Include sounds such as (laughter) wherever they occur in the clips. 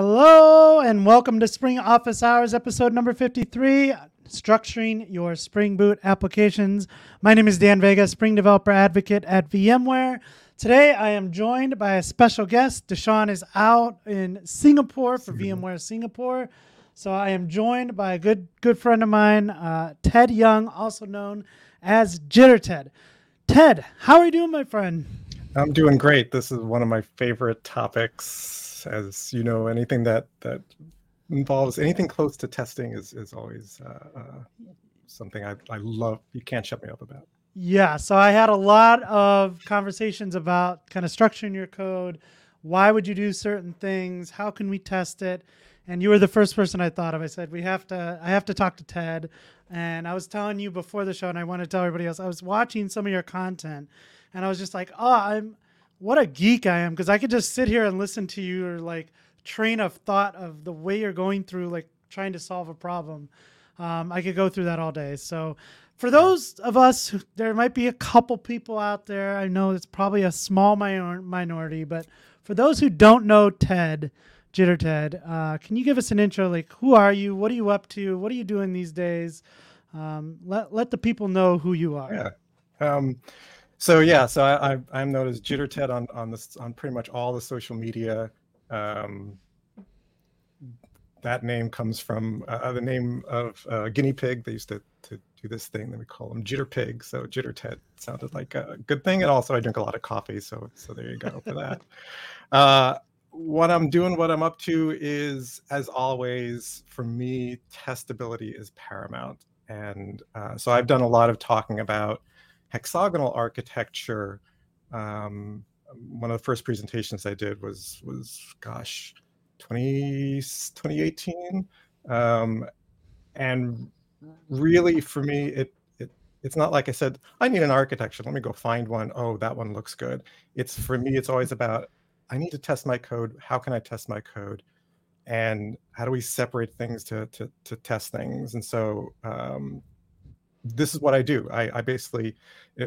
Hello and welcome to Spring Office Hours, episode number 53 Structuring Your Spring Boot Applications. My name is Dan Vega, Spring Developer Advocate at VMware. Today I am joined by a special guest. DaShaun is out in Singapore for VMware Singapore. So I am joined by a good good friend of mine, uh, Ted Young, also known as Jitter Ted. Ted, how are you doing, my friend? I'm doing great. This is one of my favorite topics. As you know, anything that that involves anything close to testing is is always uh, uh, something I, I love. You can't shut me up about. Yeah. So I had a lot of conversations about kind of structuring your code. Why would you do certain things? How can we test it? And you were the first person I thought of. I said we have to. I have to talk to Ted. And I was telling you before the show, and I want to tell everybody else. I was watching some of your content, and I was just like, oh, I'm what a geek I am because I could just sit here and listen to you or like train of thought of the way you're going through like trying to solve a problem. Um, I could go through that all day. So for those of us, who, there might be a couple people out there. I know it's probably a small minor- minority, but for those who don't know Ted, Jitter Ted, uh, can you give us an intro? Like, who are you? What are you up to? What are you doing these days? Um, let let the people know who you are. Yeah. Um, so yeah, so I, I am known as Jitter Ted on on this on pretty much all the social media. Um, that name comes from uh, the name of uh, guinea pig. They used to, to do this thing that we call them jitter pig. So jitter ted sounded like a good thing. And also I drink a lot of coffee. So, so there you go for that. (laughs) Uh, what I'm doing, what I'm up to is, as always, for me, testability is paramount. And uh, so I've done a lot of talking about hexagonal architecture. Um, one of the first presentations I did was was gosh, 20, 2018. Um, and really for me, it, it it's not like I said, I need an architecture. Let me go find one. Oh, that one looks good. It's for me, it's always about I need to test my code. How can I test my code? And how do we separate things to to, to test things? And so um, this is what I do. I, I basically uh,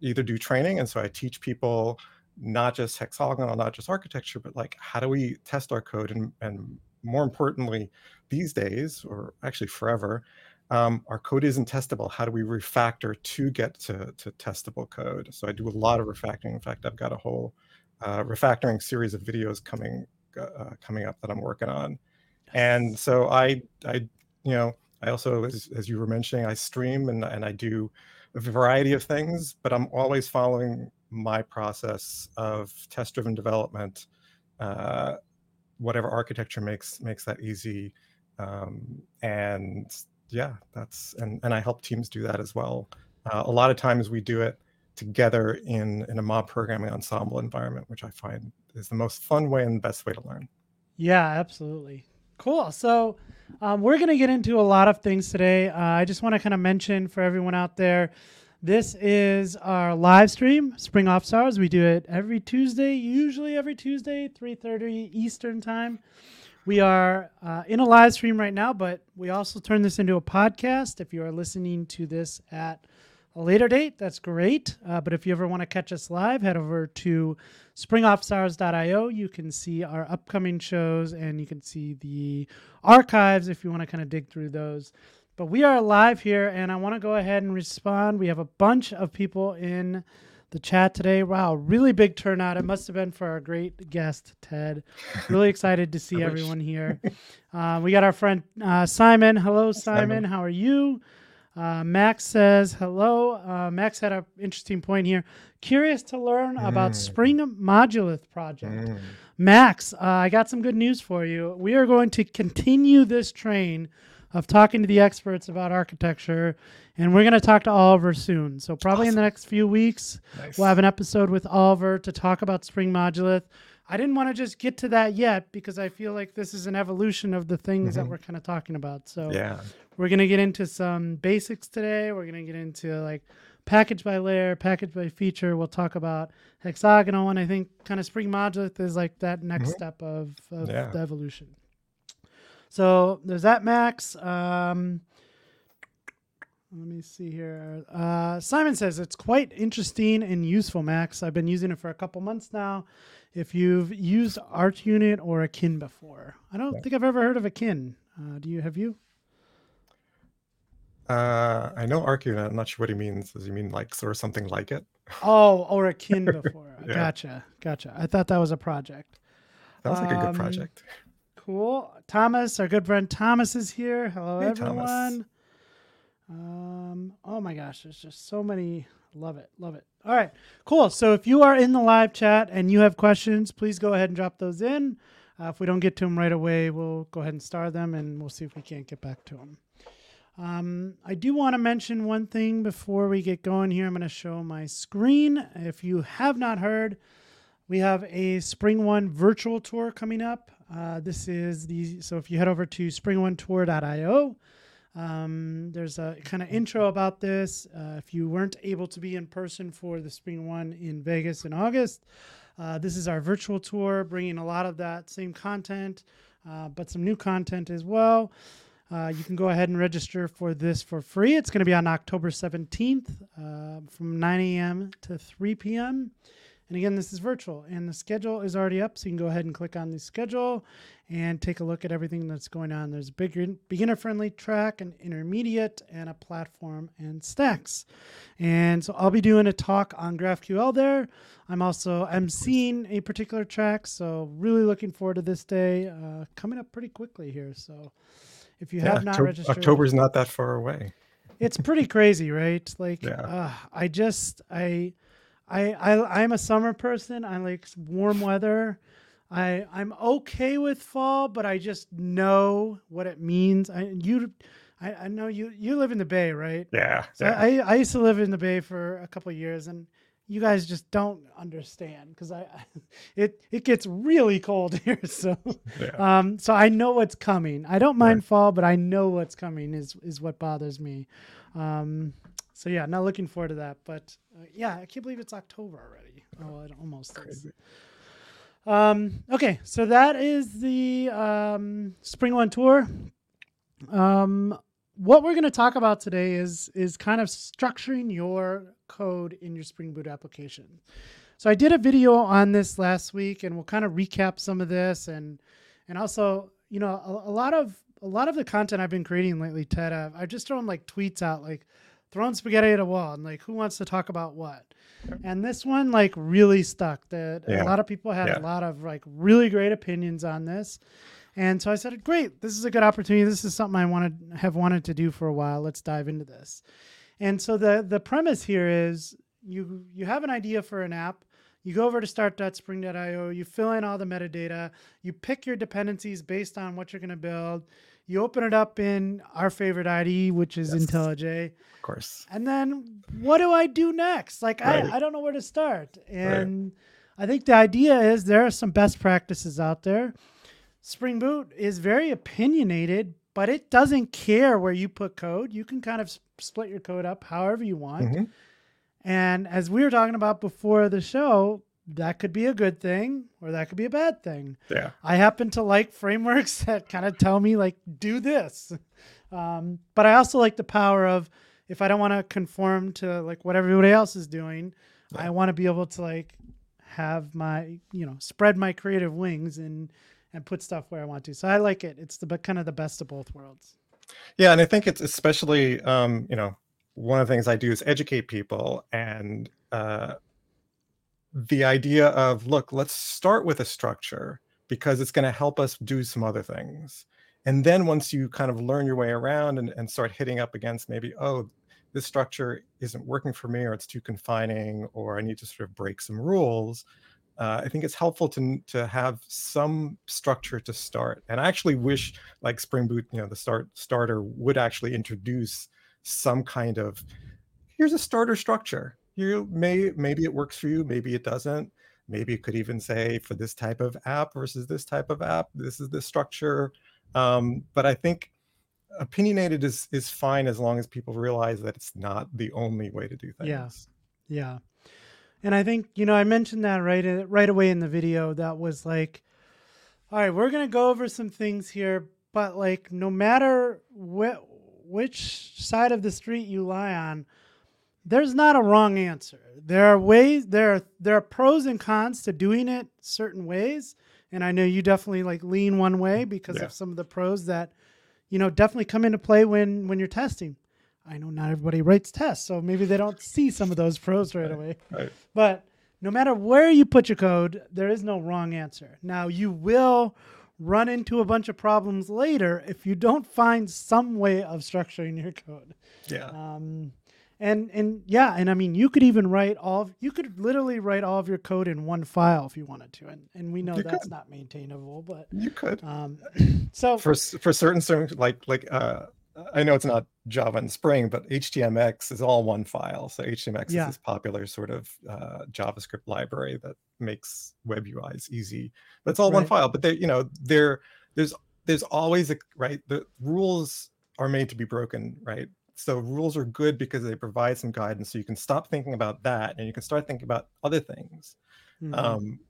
either do training, and so I teach people not just hexagonal, not just architecture, but like how do we test our code? And, and more importantly, these days, or actually forever, um, our code isn't testable. How do we refactor to get to, to testable code? So I do a lot of refactoring. In fact, I've got a whole uh, refactoring series of videos coming uh, coming up that I'm working on. And so I, I, you know, I also, as, as you were mentioning, I stream and, and I do a variety of things, but I'm always following my process of test driven development uh, whatever architecture makes makes that easy um, and yeah that's and and i help teams do that as well. Uh, a lot of times we do it together in in a mob programming ensemble environment which i find is the most fun way and the best way to learn. Yeah absolutely. Cool so um, we're going to get into a lot of things today uh, i just want to kind of mention for everyone out there this is our live stream, Spring Office Hours. We do it every Tuesday, usually every Tuesday, 3.30 Eastern Time. We are uh, in a live stream right now, but we also turn this into a podcast. If you are listening to this at a later date, that's great. Uh, but if you ever want to catch us live, head over to springofficehours.io. You can see our upcoming shows and you can see the archives if you want to kind of dig through those. But we are live here, and I want to go ahead and respond. We have a bunch of people in the chat today. Wow, really big turnout. It must have been for our great guest, Ted. Really excited to see (laughs) everyone here. Uh, we got our friend uh, Simon. Hello, Simon. Simon. How are you? Uh, Max says hello. Uh, Max had an interesting point here. Curious to learn mm. about Spring Modulith project. Mm. Max, uh, I got some good news for you. We are going to continue this train of talking to the experts about architecture. And we're going to talk to Oliver soon. So, probably awesome. in the next few weeks, nice. we'll have an episode with Oliver to talk about Spring Modulith. I didn't want to just get to that yet because I feel like this is an evolution of the things mm-hmm. that we're kind of talking about. So, yeah. we're going to get into some basics today. We're going to get into like package by layer, package by feature. We'll talk about hexagonal. And I think kind of Spring Modulith is like that next mm-hmm. step of, of yeah. the evolution. So there's that, Max. Um, let me see here. Uh, Simon says it's quite interesting and useful, Max. I've been using it for a couple months now. if you've used ArchUnit or Akin before. I don't Yeah. think I've ever heard of Akin. Uh, do you? Have you? Uh, I know ArchUnit. I'm not sure what he means. Does he mean like sort of something like it? Oh, or Akin (laughs) before. Yeah. Gotcha, gotcha. I thought that was a project. That sounds like a Um, good project. Cool. Thomas, our good friend Thomas is here. Hello, Hey, Thomas. Um, oh my gosh, there's just so many. Love it. Love it. All right, cool. So if you are in the live chat and you have questions, please go ahead and drop those in. Uh, if we don't get to them right away, we'll go ahead and star them and we'll see if we can't get back to them. Um, I do want to mention one thing before we get going here. I'm going to show my screen. If you have not heard, we have a Spring One virtual tour coming up. Uh, this is the so if you head over to springonetour.io, um, there's a kind of intro about this. Uh, if you weren't able to be in person for the Spring One in Vegas in August, uh, this is our virtual tour, bringing a lot of that same content, uh, but some new content as well. Uh, you can go ahead and register for this for free. It's going to be on October 17th uh, from 9 a.m. to 3 p.m. And again, this is virtual, and the schedule is already up, so you can go ahead and click on the schedule and take a look at everything that's going on. There's a big beginner-friendly track, an intermediate, and a platform and stacks. And so I'll be doing a talk on GraphQL there. I'm also emceeing a particular track, so really looking forward to this day uh, coming up pretty quickly here. So if you have not Octo- registered, October's not that far away. it's pretty crazy, right? Like, Yeah. uh, I just I, I I I'm a summer person. I like warm weather. I I'm okay with fall, but I just know what it means. I you, I, I know you you live in the Bay, right? Yeah. So yeah. I I used to live in the Bay for a couple of years, and you guys just don't understand because I, (laughs) it it gets really cold (laughs) here. So yeah. um, so I know what's coming. I don't mind fall, but I know what's coming is is what bothers me. Um, so yeah, not looking forward to that. But uh, yeah, I can't believe it's October already. Oh, it almost is. Um, okay, so that is the um, Spring One tour. Um, what we're going to talk about today is is kind of structuring your code in your Spring Boot application. So I did a video on this last week, and we'll kind of recap some of this, and and also, you know, a, a lot of a lot of the content I've been creating lately, Ted, I've, I've just thrown like tweets out, like throwing spaghetti at a wall, and like who wants to talk about what. And this one like really stuck. That a lot of people had Yeah. a lot of like really great opinions on this. And so I said, great, this is a good opportunity. This is something I wanted have wanted to do for a while. Let's dive into this. And so the the premise here is you you have an idea for an app. You go over to start.spring.io, you fill in all the metadata, you pick your dependencies based on what you're going to build. You open it up in our favorite IDE, which is Yes. IntelliJ. Of course. And then what do I do next? Like Right. I, I don't know where to start. And I think the idea is there are some best practices out there. Spring Boot is very opinionated, but it doesn't care where you put code. You can kind of split your code up however you want. Mhm. And as we were talking about before the show, that could be a good thing or that could be a bad thing. Yeah. I happen to like frameworks (laughs) that kind of tell me like do this, um, but I also like the power of if I don't want to conform to like what everybody else is doing, I want to be able to like have my you know spread my creative wings and and put stuff where I want to. So I like it. It's the but kind of the best of both worlds. Yeah, and I think it's especially um, you know one of the things I do is educate people, and uh, the idea of look, let's start with a structure because it's going to help us do some other things, and then once you kind of learn your way around and, and start hitting up against maybe oh this structure isn't working for me or it's too confining or I need to sort of break some rules. Uh, I think it's helpful to to have some structure to start. And I actually wish like Spring Boot, you know, the start starter would actually introduce some kind of here's a starter structure. You may maybe it works for you, maybe it doesn't. Maybe it could even say for this type of app versus this type of app, this is the structure. Um, but I think opinionated is is fine as long as people realize that it's not the only way to do things. Yeah. Yeah. And I think, you know, I mentioned that right uh, right away in the video that was like all right, we're going to go over some things here, but like no matter wh- which side of the street you lie on, there's not a wrong answer. There are ways there are there are pros and cons to doing it certain ways. And I know you definitely like lean one way because Yeah. of some of the pros that, you know, definitely come into play when when you're testing. I know not everybody writes tests, so maybe they don't see some of those pros right away. Right. But no matter where you put your code, there is no wrong answer. Now, you will run into a bunch of problems later if you don't find some way of structuring your code. Yeah. Um, and and yeah, and I mean, you could even write all. Of, you could literally write all of your code in one file if you wanted to, and and we know You that's could. not maintainable. But You could. um, (clears throat) so for for certain certain like like uh I know it's not Java and Spring, but HTMX is all one file. So HTMX Yeah. is this popular sort of uh, JavaScript library that makes web UIs easy. But it's all one file. But they, you know, there there's there's always a right. The rules are made to be broken, right? So rules are good because they provide some guidance. So you can stop thinking about that and you can start thinking about other things mhm, um,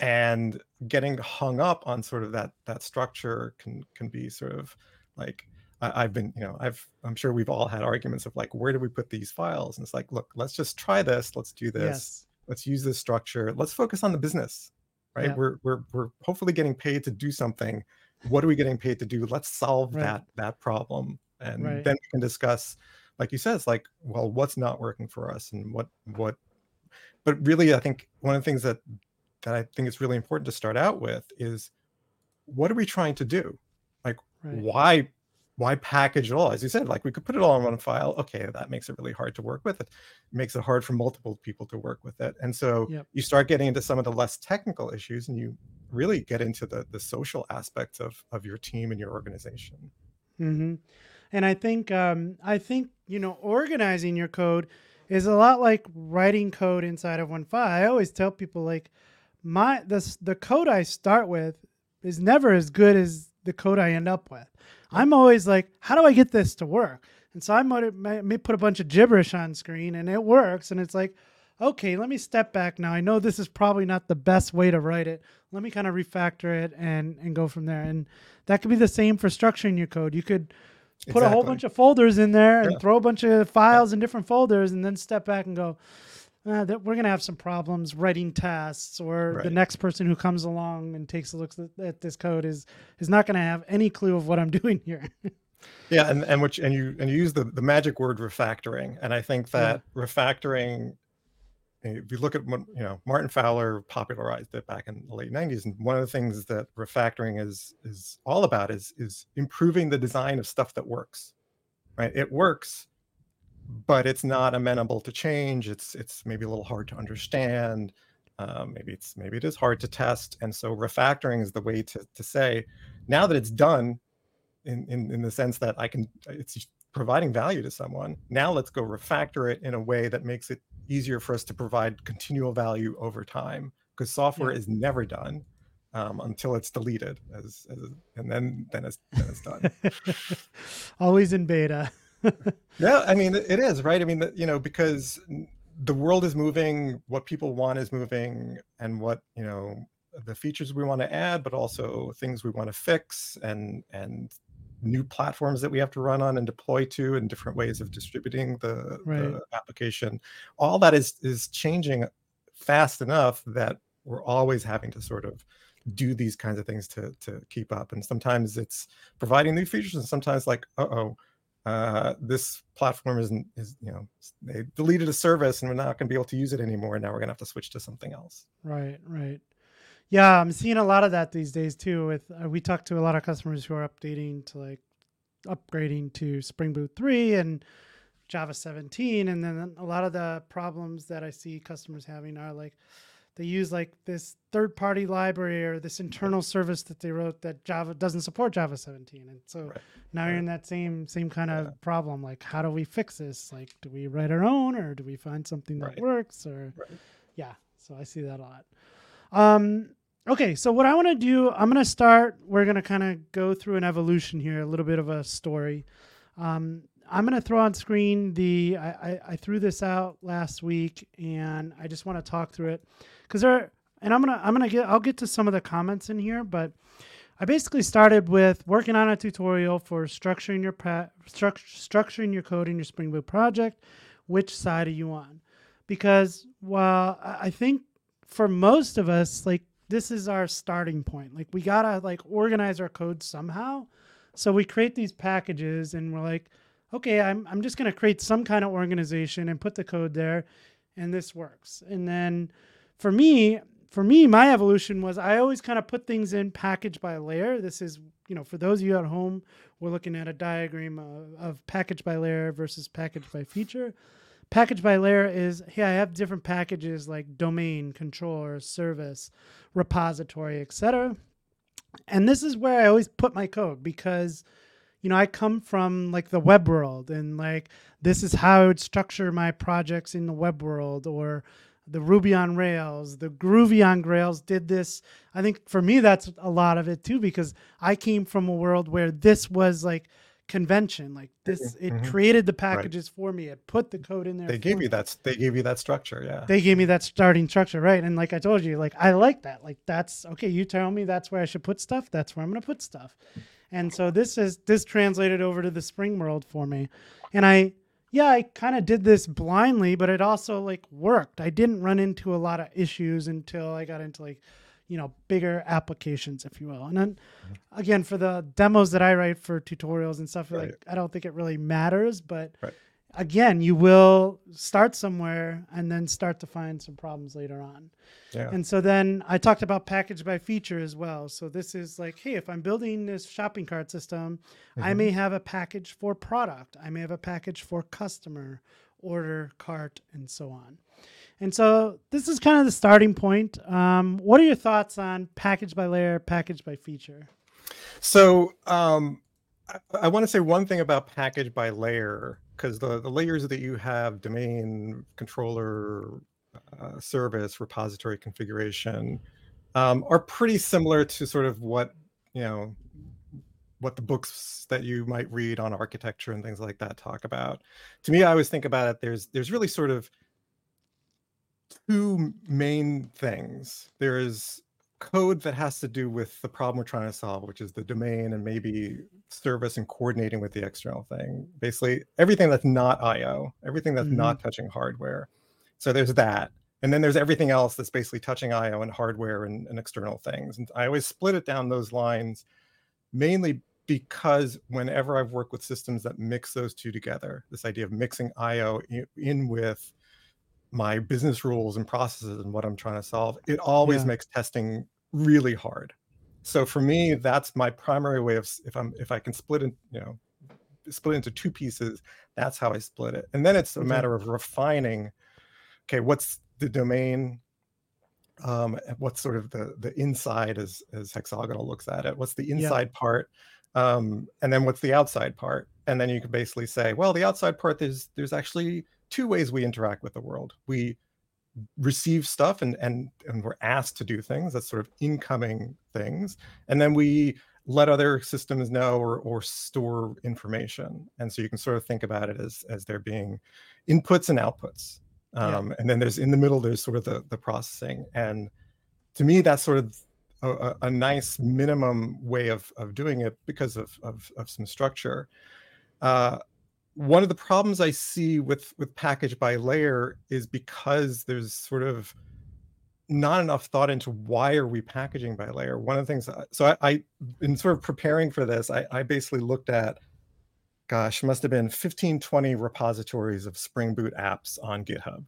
and getting hung up on sort of that that structure can can be sort of like I, I've been you know I've I'm sure we've all had arguments of like where do we put these files and it's like look let's just try this let's do this yes, let's use this structure let's focus on the business right Yeah. we're we're we're hopefully getting paid to do something what are we getting paid to do let's solve Right. that that problem and Right. then we can discuss like you said it's like well what's not working for us and what what but really i think one of the things that that i think is really important to start out with is what are we trying to do? Right, why why package it all? As you said like we could put it all in one file. Okay that makes it really hard to work with it. Makes it hard for multiple people to work with it. And so Yep. you start getting into some of the less technical issues and you really get into the the social aspects of of your team and your organization. Hmm And I think um, I think you know organizing your code is a lot like writing code inside of one file. I always tell people like my this the code I start with is never as good as the code I end up with. I'm always like, how do I get this to work? And so I might, might may put a bunch of gibberish on screen and it works. And it's like, okay, let me step back now. I know this is probably not the best way to write it. Let me kind of refactor it and and go from there. And that could be the same for structuring your code. You could put a whole bunch of folders in there and Yeah. throw a bunch of files in different folders and then step back and go uh, that we're going to have some problems writing tests or the next person who comes along and takes a look at, this code is is not going to have any clue of what i'm (laughs) doing here yeah and and which and you and you use the the magic word refactoring and i think Yeah. that refactoring if you look at what you know martin fowler popularized it back in the late 90s and one of the things that refactoring is is all about is is improving the design of stuff that works right it works but it's not amenable to change it's it's maybe a little hard to understand um, maybe it's maybe it is hard to test and so refactoring is the way to to say now that it's done in, in in the sense that I can it's providing value to someone. Now let's go refactor it in a way that makes it easier for us to provide continual value over time because software Yeah. is never done um, until it's deleted as, as and then then it's then it's done. (laughs) always in beta (laughs) yeah, I mean it it is right. I mean you know because the world is moving, what people want is moving, and what you know the features we want to add, but also things we want to fix and and new platforms that we have to run on and deploy to and different ways of distributing the, Right. the application. All that is is changing fast enough that we're always having to sort of do these kinds of things to to keep up. And sometimes it's providing new features, and sometimes like, uh oh, uh, this platform isn't is you know they deleted a service and we're not going to be able to use it anymore. Now we're going to have to switch to something else. Right, right. Yeah, I'm seeing a lot of that these days too. With uh, we talk to a lot of customers who are updating to like upgrading to Spring Boot 3 and Java 17, and then a lot of the problems that I see customers having are like they use like this third-party library or this internal service that they wrote that Java doesn't support Java 17, and so Right, now you're in that same same kind of Yeah. problem. Like, how do we fix this? Like, do we write our own, or do we find something that Right. works, or Right. yeah so i see that a lot um okay so what i want to do i'm going to start we're going to kind of go through an evolution here a little bit of a story um i'm going to throw on screen the I, I i threw this out last week and i just want to talk through it because there and i'm gonna i'm gonna get i'll get to some of the comments in here but I basically started with working on a tutorial for structuring your pa- struct- structuring your code in your Spring Boot project, which side are you on? Because while I think for most of us, like this is our starting point. Like we gotta like organize our code somehow. So we create these packages and we're like, okay, I'm I'm just gonna create some kind of organization and put the code there, and this works. And then for me, for me, my evolution was I always kind of put things in package by layer. This is, you know, for those of you at home, we're looking at a diagram of, of package by layer versus package by feature. Package by layer is, yeah, I have different packages like domain, controller, service, repository, etc. And this is where I always put my code because, you know, I come from like the web world and like this is how I would structure my projects in the web world or the Ruby on Rails, the Groovy on Rails did this. I think for me, that's a lot of it too, because I came from a world where this was like convention. Like this, it Mhm. created the packages for me. It put the code in there. They gave me. you that. They gave you that structure. Yeah. They gave me that starting structure, right? And like I told you, like I like that. Like that's okay. You tell me that's where I should put stuff. That's where I'm going to put stuff. And so this is this translated over to the Spring world for me, and I yeah I kind of did this blindly, but it also like worked. I didn't run into a lot of issues until I got into like you know bigger applications, if you will. And then again for the demos that I write for tutorials and stuff, Right. like I don't think it really matters, but Right. again, you will start somewhere and then start to find some problems later on. Yeah. And so then I talked about package by feature as well. So this is like, hey, if I'm building this shopping cart system, I Mhm. may have a package for product, I may have a package for customer, order, cart, and so on. And so this is kind of the starting point. Um, what are your thoughts on package by layer, package by feature? So um, I, I want to say one thing about package by layer because the, the layers that you have domain, controller, uh, service, repository configuration um, are pretty similar to sort of what you know what the books that you might read on architecture and things like that talk about. To me, I always think about it. There's there's really sort of two main things. There's code that has to do with the problem we're trying to solve, which is the domain and maybe service and coordinating with the external thing. Basically, everything that's not IO, everything that's not mm-hmm. touching hardware. So there's that. And then there's everything else that's basically touching IO and hardware and, and external things. And I always split it down those lines mainly because whenever I've worked with systems that mix those two together, this idea of mixing IO in with my business rules and processes and what I'm trying to solve, it always Yeah. makes testing really hard. So for me, that's my primary way of if I'm if I can split it, you know, split it into two pieces, that's how I split it. And then it's a Okay. matter of refining, okay, what's the domain? Um, what's sort of the the inside as as hexagonal looks at it? What's the Yeah. inside part? Um, and then what's the outside part? And then you can basically say, well, the outside part, there's there's actually two ways we interact with the world. We receive stuff and and and we're asked to do things that's sort of incoming things and then we let other systems know or or store information and so you can sort of think about it as as there being inputs and outputs Yeah. um, and then there's in the middle there's sort of the the processing and to me that's sort of a, a- a nice minimum way of of doing it because of of, of some structure uh, one of the problems I see with with package by layer is because there's sort of not enough thought into why are we packaging by layer. One of the things, so I, I in sort of preparing for this, I, I basically looked at, gosh, must have been 15, 20 repositories of Spring Boot apps on GitHub,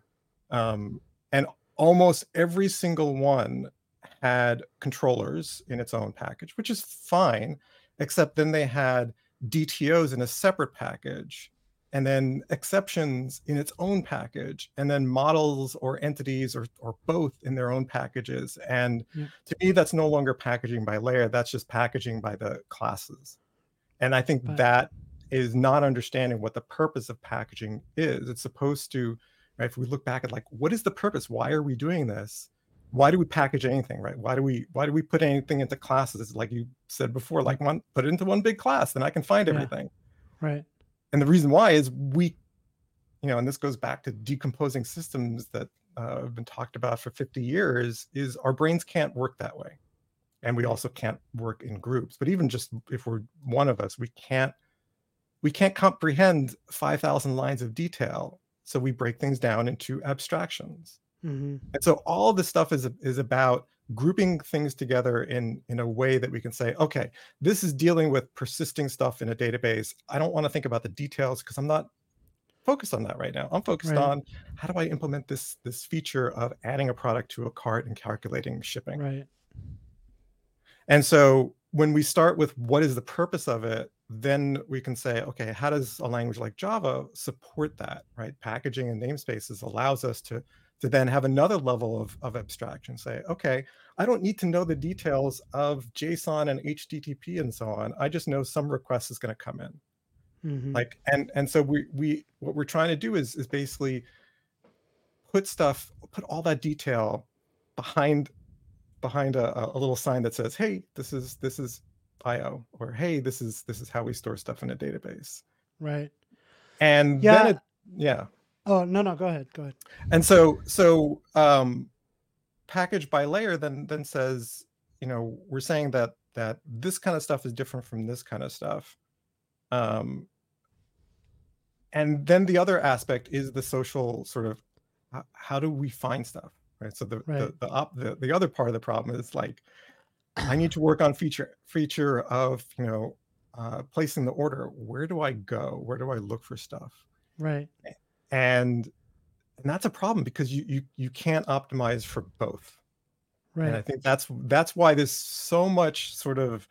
um, and almost every single one had controllers in its own package, which is fine, except then they had DTOs in a separate package and then exceptions in its own package and then models or entities or, or both in their own packages and Yeah. to me that's no longer packaging by layer that's just packaging by the classes and i think Right. that is not understanding what the purpose of packaging is it's supposed to right if we look back at like what is the purpose why are we doing this why do we package anything right why do we why do we put anything into classes like you said before like one put it into one big class then i can find Yeah. everything Right. And the reason why is we you know and this goes back to decomposing systems that uh, have been talked about for 50 years is our brains can't work that way. And we also can't work in groups. But even just if we're one of us we can't we can't comprehend 5000 lines of detail. So we break things down into abstractions. hmm And so all this stuff is is about grouping things together in in a way that we can say, okay, this is dealing with persisting stuff in a database. I don't want to think about the details because I'm not focused on that right now. I'm focused Right. on how do I implement this this feature of adding a product to a cart and calculating shipping. Right. And so when we start with what is the purpose of it, then we can say, okay, how does a language like Java support that, right? Packaging and namespaces allows us to to then have another level of, of abstraction. Say, okay, I don't need to know the details of JSON and HTTP and so on. I just know some request is going to come in. hmm Like, and and so we we what we're trying to do is is basically put stuff, put all that detail behind behind a, a little sign that says, "Hey, this is this is IO," or "Hey, this is this is how we store stuff in a database." right. And Yeah. then it, yeah, Oh no no go ahead go ahead. and so so um, package by layer then then says, you know, we're saying that that this kind of stuff is different from this kind of stuff. Um, and then the other aspect is the social sort of how do we find stuff right so the the Right. the, op, the the other part of the problem is like i need to work on feature feature of you know uh, placing the order where do i go where do i look for stuff Right. And and that's a problem because you you you can't optimize for both Right. and i think that's that's why there's so much sort of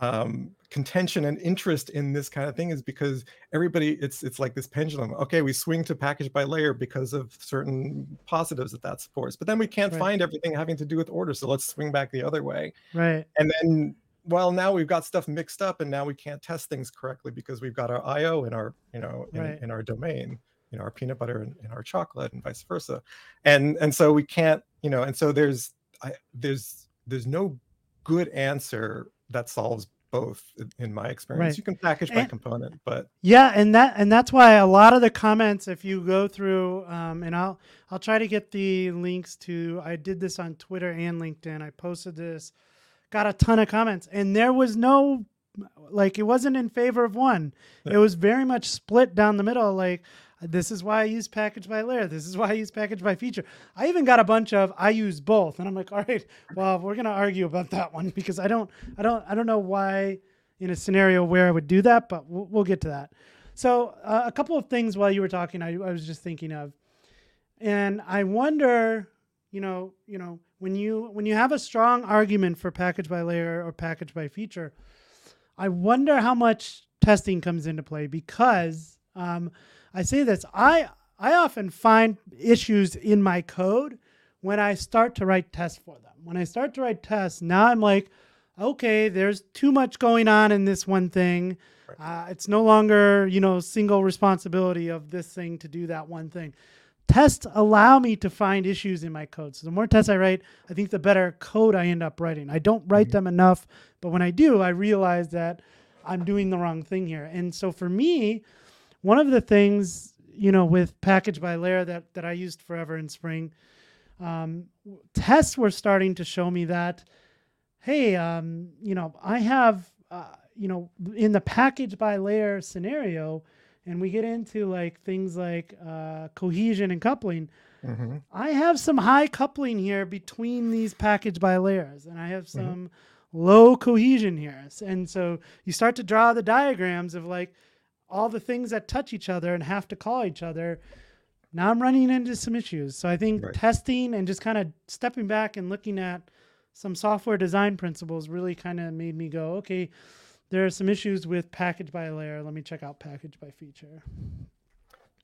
um contention and interest in this kind of thing is because everybody it's it's like this pendulum okay we swing to package by layer because of certain positives that that supports but then we can't Right. find everything having to do with order so let's swing back the other way Right. and then well now we've got stuff mixed up and now we can't test things correctly because we've got our io in our you know in, Right. in our domain you know our peanut butter and, and our chocolate and vice versa and and so we can't you know and so there's I, there's there's no good answer that solves both in- my experience Right. you can package by And- component but Yeah, and that and that's why a lot of the comments, if you go through, um, and I'll I'll try to get the links to. I did this on Twitter and LinkedIn. I posted this, got a ton of comments, and there was no, like, it wasn't in favor of one. It was very much split down the middle. Like, this is why I use package by layer. This is why I use package by feature. I even got a bunch of I use both, and I'm like, all right, well, we're gonna argue about that one because I don't, I don't, I don't know why in a scenario where I would do that, but we'll, we'll get to that. So uh, a couple of things while you were talking, I, I was just thinking of, and I wonder, you know, you know, when you when you have a strong argument for package by layer or package by feature, I wonder how much testing comes into play because um, I say this, I I often find issues in my code when I start to write tests for them. When I start to write tests, now I'm like, okay, there's too much going on in this one thing. Uh, it's no longer, you know, single responsibility of this thing to do that one thing. Tests allow me to find issues in my code. So the more tests I write, I think the better code I end up writing. I don't write them enough, but when I do, I realize that I'm doing the wrong thing here. And so for me, one of the things, you know, with package by layer that that I used forever in Spring, um, tests were starting to show me that, hey, um, you know, I have, uh, you know, in the package by layer scenario, and we get into like things like uh, cohesion and coupling. Mhm. I have some high coupling here between these package by layers, and I have some low cohesion here. And so you start to draw the diagrams of like all the things that touch each other and have to call each other. Now I'm running into some issues. So I think Right. testing and just kind of stepping back and looking at some software design principles really kind of made me go, okay, there are some issues with package by layer. Let me check out package by feature.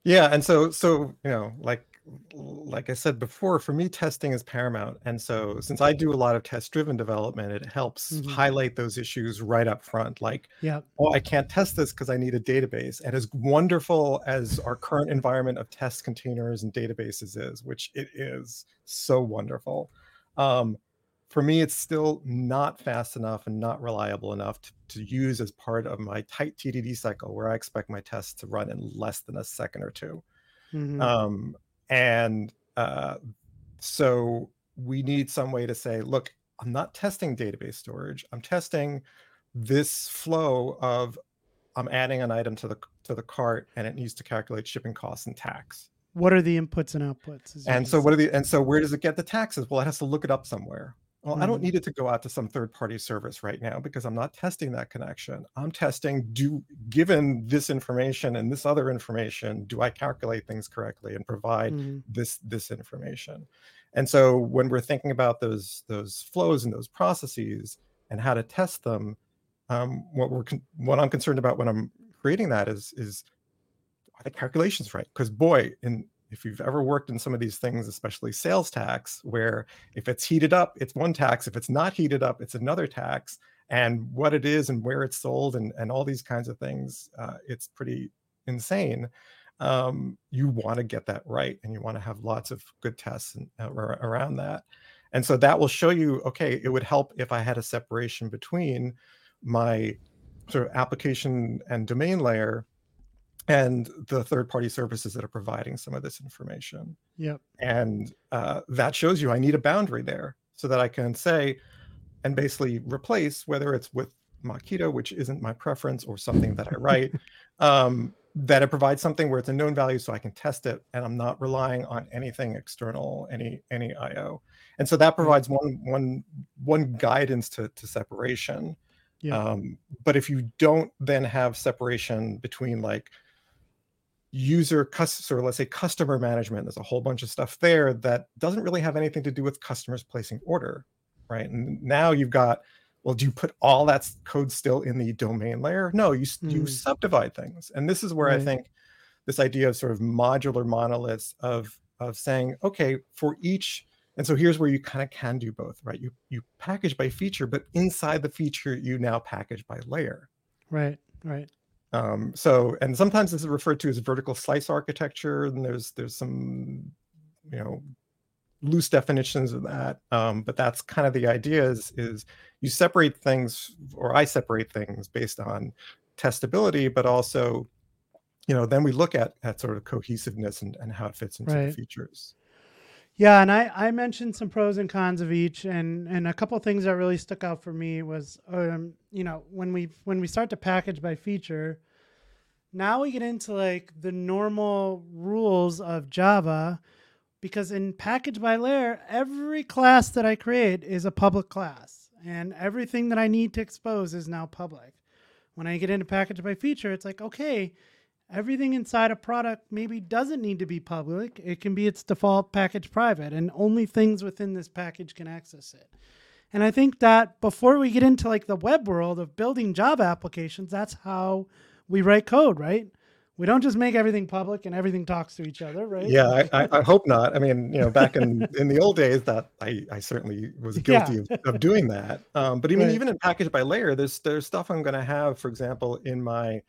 Yeah, and so so you know, like like I said before, for me testing is paramount. And so since I do a lot of test-driven development, it helps Mhm. highlight those issues right up front. Like, Yeah. oh, I can't test this because I need a database. And as wonderful as our current environment of test containers and databases is, which it is so wonderful, um, for me, it's still not fast enough and not reliable enough to, to use as part of my tight TDD cycle where I expect my tests to run in less than a second or two. Mhm. Um, and uh, so we need some way to say, look, I'm not testing database storage. I'm testing this flow of I'm adding an item to the to the cart and it needs to calculate shipping costs and tax. what are the inputs and outputs? And so what are the and so where does it get the taxes? Well, it has to look it up somewhere. Well, I don't Mhm. need it to go out to some third-party service right now because I'm not testing that connection. I'm testing do given this information and this other information, do I calculate things correctly and provide Mhm. this this information? And so when we're thinking about those those flows and those processes and how to test them, um, what we're con- what I'm concerned about when I'm creating that is is are the calculations right? Because boy, in if you've ever worked in some of these things, especially sales tax, where if it's heated up, it's one tax. If it's not heated up, it's another tax. And what it is and where it's sold and, and all these kinds of things, uh, it's pretty insane. Um, you want to get that right and you want to have lots of good tests and, uh, around that. And so that will show you, okay, it would help if I had a separation between my sort of application and domain layer and the third party services that are providing some of this information. Yep. And uh, that shows you I need a boundary there so that I can say and basically replace whether it's with Mockito, which isn't my preference, or something that I (laughs) write, um, that it provides something where it's a known value so I can test it and I'm not relying on anything external, any any IO. And so that provides one one one guidance to, to separation. Yeah. Um, but if you don't then have separation between like user cus or let's say customer management, there's a whole bunch of stuff there that doesn't really have anything to do with customers placing order, right? And now you've got, well, do you put all that code still in the domain layer? No, you s- you Mm. subdivide things, and this is where I think this idea of sort of modular monoliths of of saying, okay, for each and so here's where you kind of can do both, right? You you package by feature, but inside the feature, you now package by layer. Right. Right. Um, so and sometimes this is referred to as vertical slice architecture, and there's there's some you know loose definitions of that. Um, but that's kind of the idea is is you separate things, or I separate things based on testability, but also you know then we look at at sort of cohesiveness and, and how it fits into the features. Yeah, and I, I mentioned some pros and cons of each, and and a couple things that really stuck out for me was, um, you know, when we when we start to package by feature, now we get into like the normal rules of Java, because in package by layer, every class that I create is a public class, and everything that I need to expose is now public. When I get into package by feature, it's like okay, everything inside a product maybe doesn't need to be public. It can be its default package private, and only things within this package can access it. And I think that before we get into like the web world of building Java applications, that's how we write code, right? We don't just make everything public and everything talks to each other, right? Yeah, I, I, I hope not. I mean, you know, back in in the old days, that I, I certainly was (laughs) Yeah. guilty of, of doing that. Um, but I mean, Right. even in package by layer, there's there's stuff I'm going to have, for example, in my,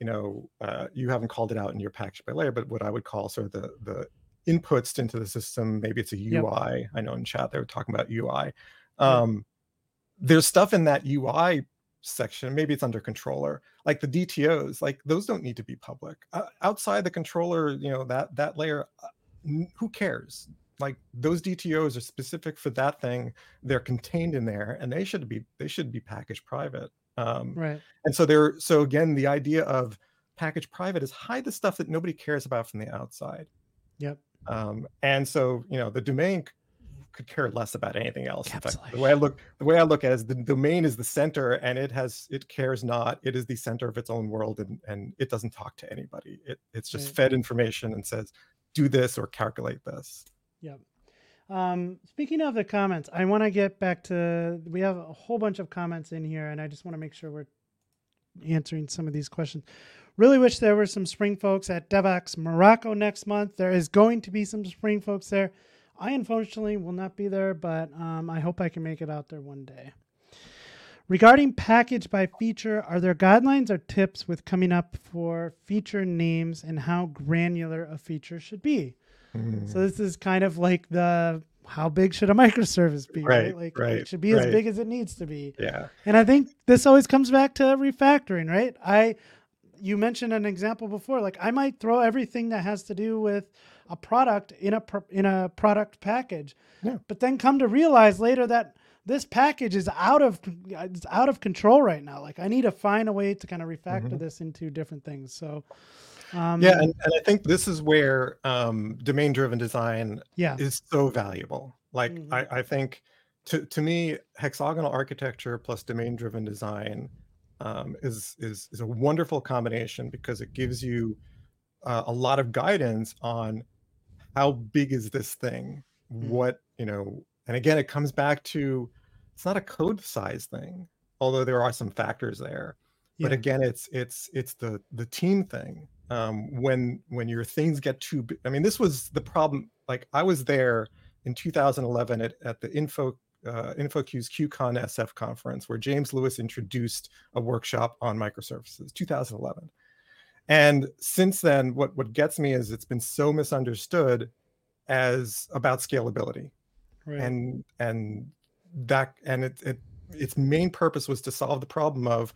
you know, uh, you haven't called it out in your package by layer, but what I would call sort of the the inputs into the system. Maybe it's a Yep. UI. I know in chat they were talking about UI. Yep. Um, there's stuff in that UI section. Maybe it's under controller, like the DTOs. Like those don't need to be public. Uh, outside the controller, you know that that layer uh, n- who cares like those dtos are specific for that thing they're contained in there and they should be they should be packaged private um, Right. and so they're so again the idea of package private is hide the stuff that nobody cares about from the outside Yep. um, and so you know the domain could care less about anything else in fact the way i look the way i look at it is the domain is the center and it has it cares not it is the center of its own world and and it doesn't talk to anybody it, it's just Right. fed information and says do this or calculate this Yep. Um, speaking of the comments, I want to get back to we have a whole bunch of comments in here, and I just want to make sure we're answering some of these questions. Really wish there were some spring folks at Devoxx Morocco next month. There is going to be some spring folks there. I unfortunately will not be there, but um, I hope I can make it out there one day. Regarding package by feature, are there guidelines or tips with coming up for feature names and how granular a feature should be? Mm. So this is kind of like the how big should a microservice be, right? Right, Like right, it should be as big as it needs to be. yeah And I think this always comes back to refactoring, right? I you mentioned an example before, like I might throw everything that has to do with a product in a in a product package, Yeah. but then come to realize later that this package is out of it's out of control right now. Like I need to find a way to kind of refactor Mhm. this into different things. So um, Yeah, and, and I think this is where um, domain-driven design yeah, is so valuable. Like Mhm. I, I think to to me, hexagonal architecture plus domain-driven design um, is is is a wonderful combination because it gives you uh, a lot of guidance on how big is this thing, Mm. what you know, and again, it comes back to it's not a code size thing, although there are some factors there but again it's it's it's the the team thing um when when your things get too big i mean this was the problem like i was there in 2011 at, at the info uh, InfoQ's QCon SF conference where James Lewis introduced a workshop on microservices, 2011. And since then, what, what gets me is it's been so misunderstood as about scalability right. and and that and it, it its main purpose was to solve the problem of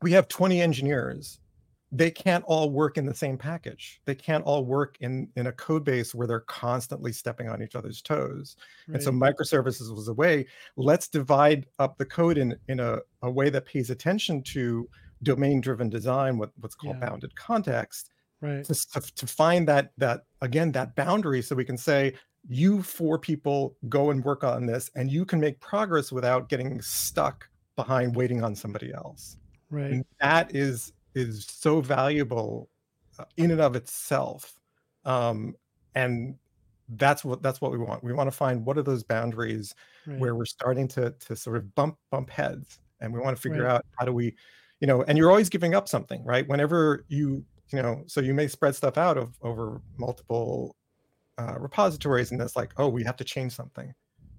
we have 20 engineers they can't all work in the same package they can't all work in in a code base where they're constantly stepping on each other's toes and so microservices was a way let's divide up the code in in a, a way that pays attention to domain driven design what, what's called Yeah. bounded context right. to, to, to find that that again that boundary so we can say you four people go and work on this and you can make progress without getting stuck behind waiting on somebody else Right. and that is is so valuable uh, in and of itself um and that's what that's what we want. We want to find what are those boundaries Right. where we're starting to to sort of bump bump heads and we want to figure Right. out how do we you know and you're always giving up something right? Whenever you you know so you may spread stuff out of over multiple uh, repositories and it's like oh we have to change something.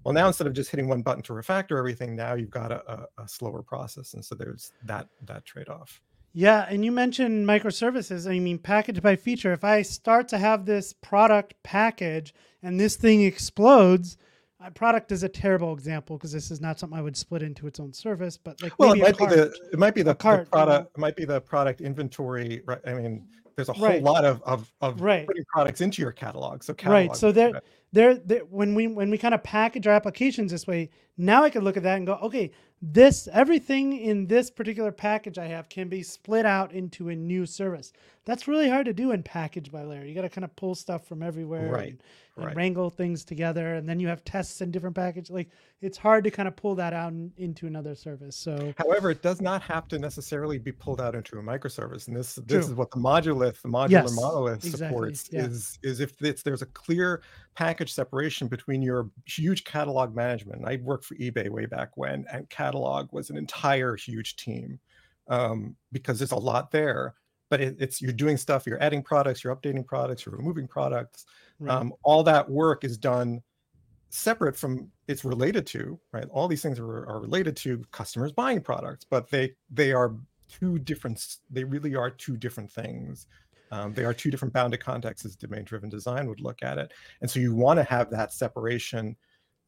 Well now instead of just hitting one button to refactor everything now you've got a, a, a slower process and so there's that that trade-off Yeah, and you mentioned microservices. I mean, package by feature. If I start to have this product package and this thing explodes, uh, product is a terrible example because this is not something I would split into its own service. But like well it might be cart. the it might be the, the cart, you know. product it might be the product inventory right i mean there's a whole Right. lot of of, of Right. putting products into your catalog so catalog Right, so there- there, there when we when we kind of package our applications this way now i can look at that and go okay this everything in this particular package i have can be split out into a new service. That's really hard to do in package by layer. You got to kind of pull stuff from everywhere Right, and, and right. wrangle things together and then you have tests and different packages like it's hard to kind of pull that out in, into another service so However, it does not have to necessarily be pulled out into a microservice, and this True. this is what the modulith, the modular Yes, monolith exactly, supports. yeah. Is is if it's, there's a clear package separation between your huge catalog management. I worked for eBay way back when, and catalog was an entire huge team um, because there's a lot there. But it, it's you're doing stuff, you're adding products, you're updating products, you're removing products. Right, Um, all that work is done separate from it's related to right? All these things are, are related to customers buying products but they they are two different they really are two different things. Um, they are two different bounded contexts as domain driven design would look at it. And so you want to have that separation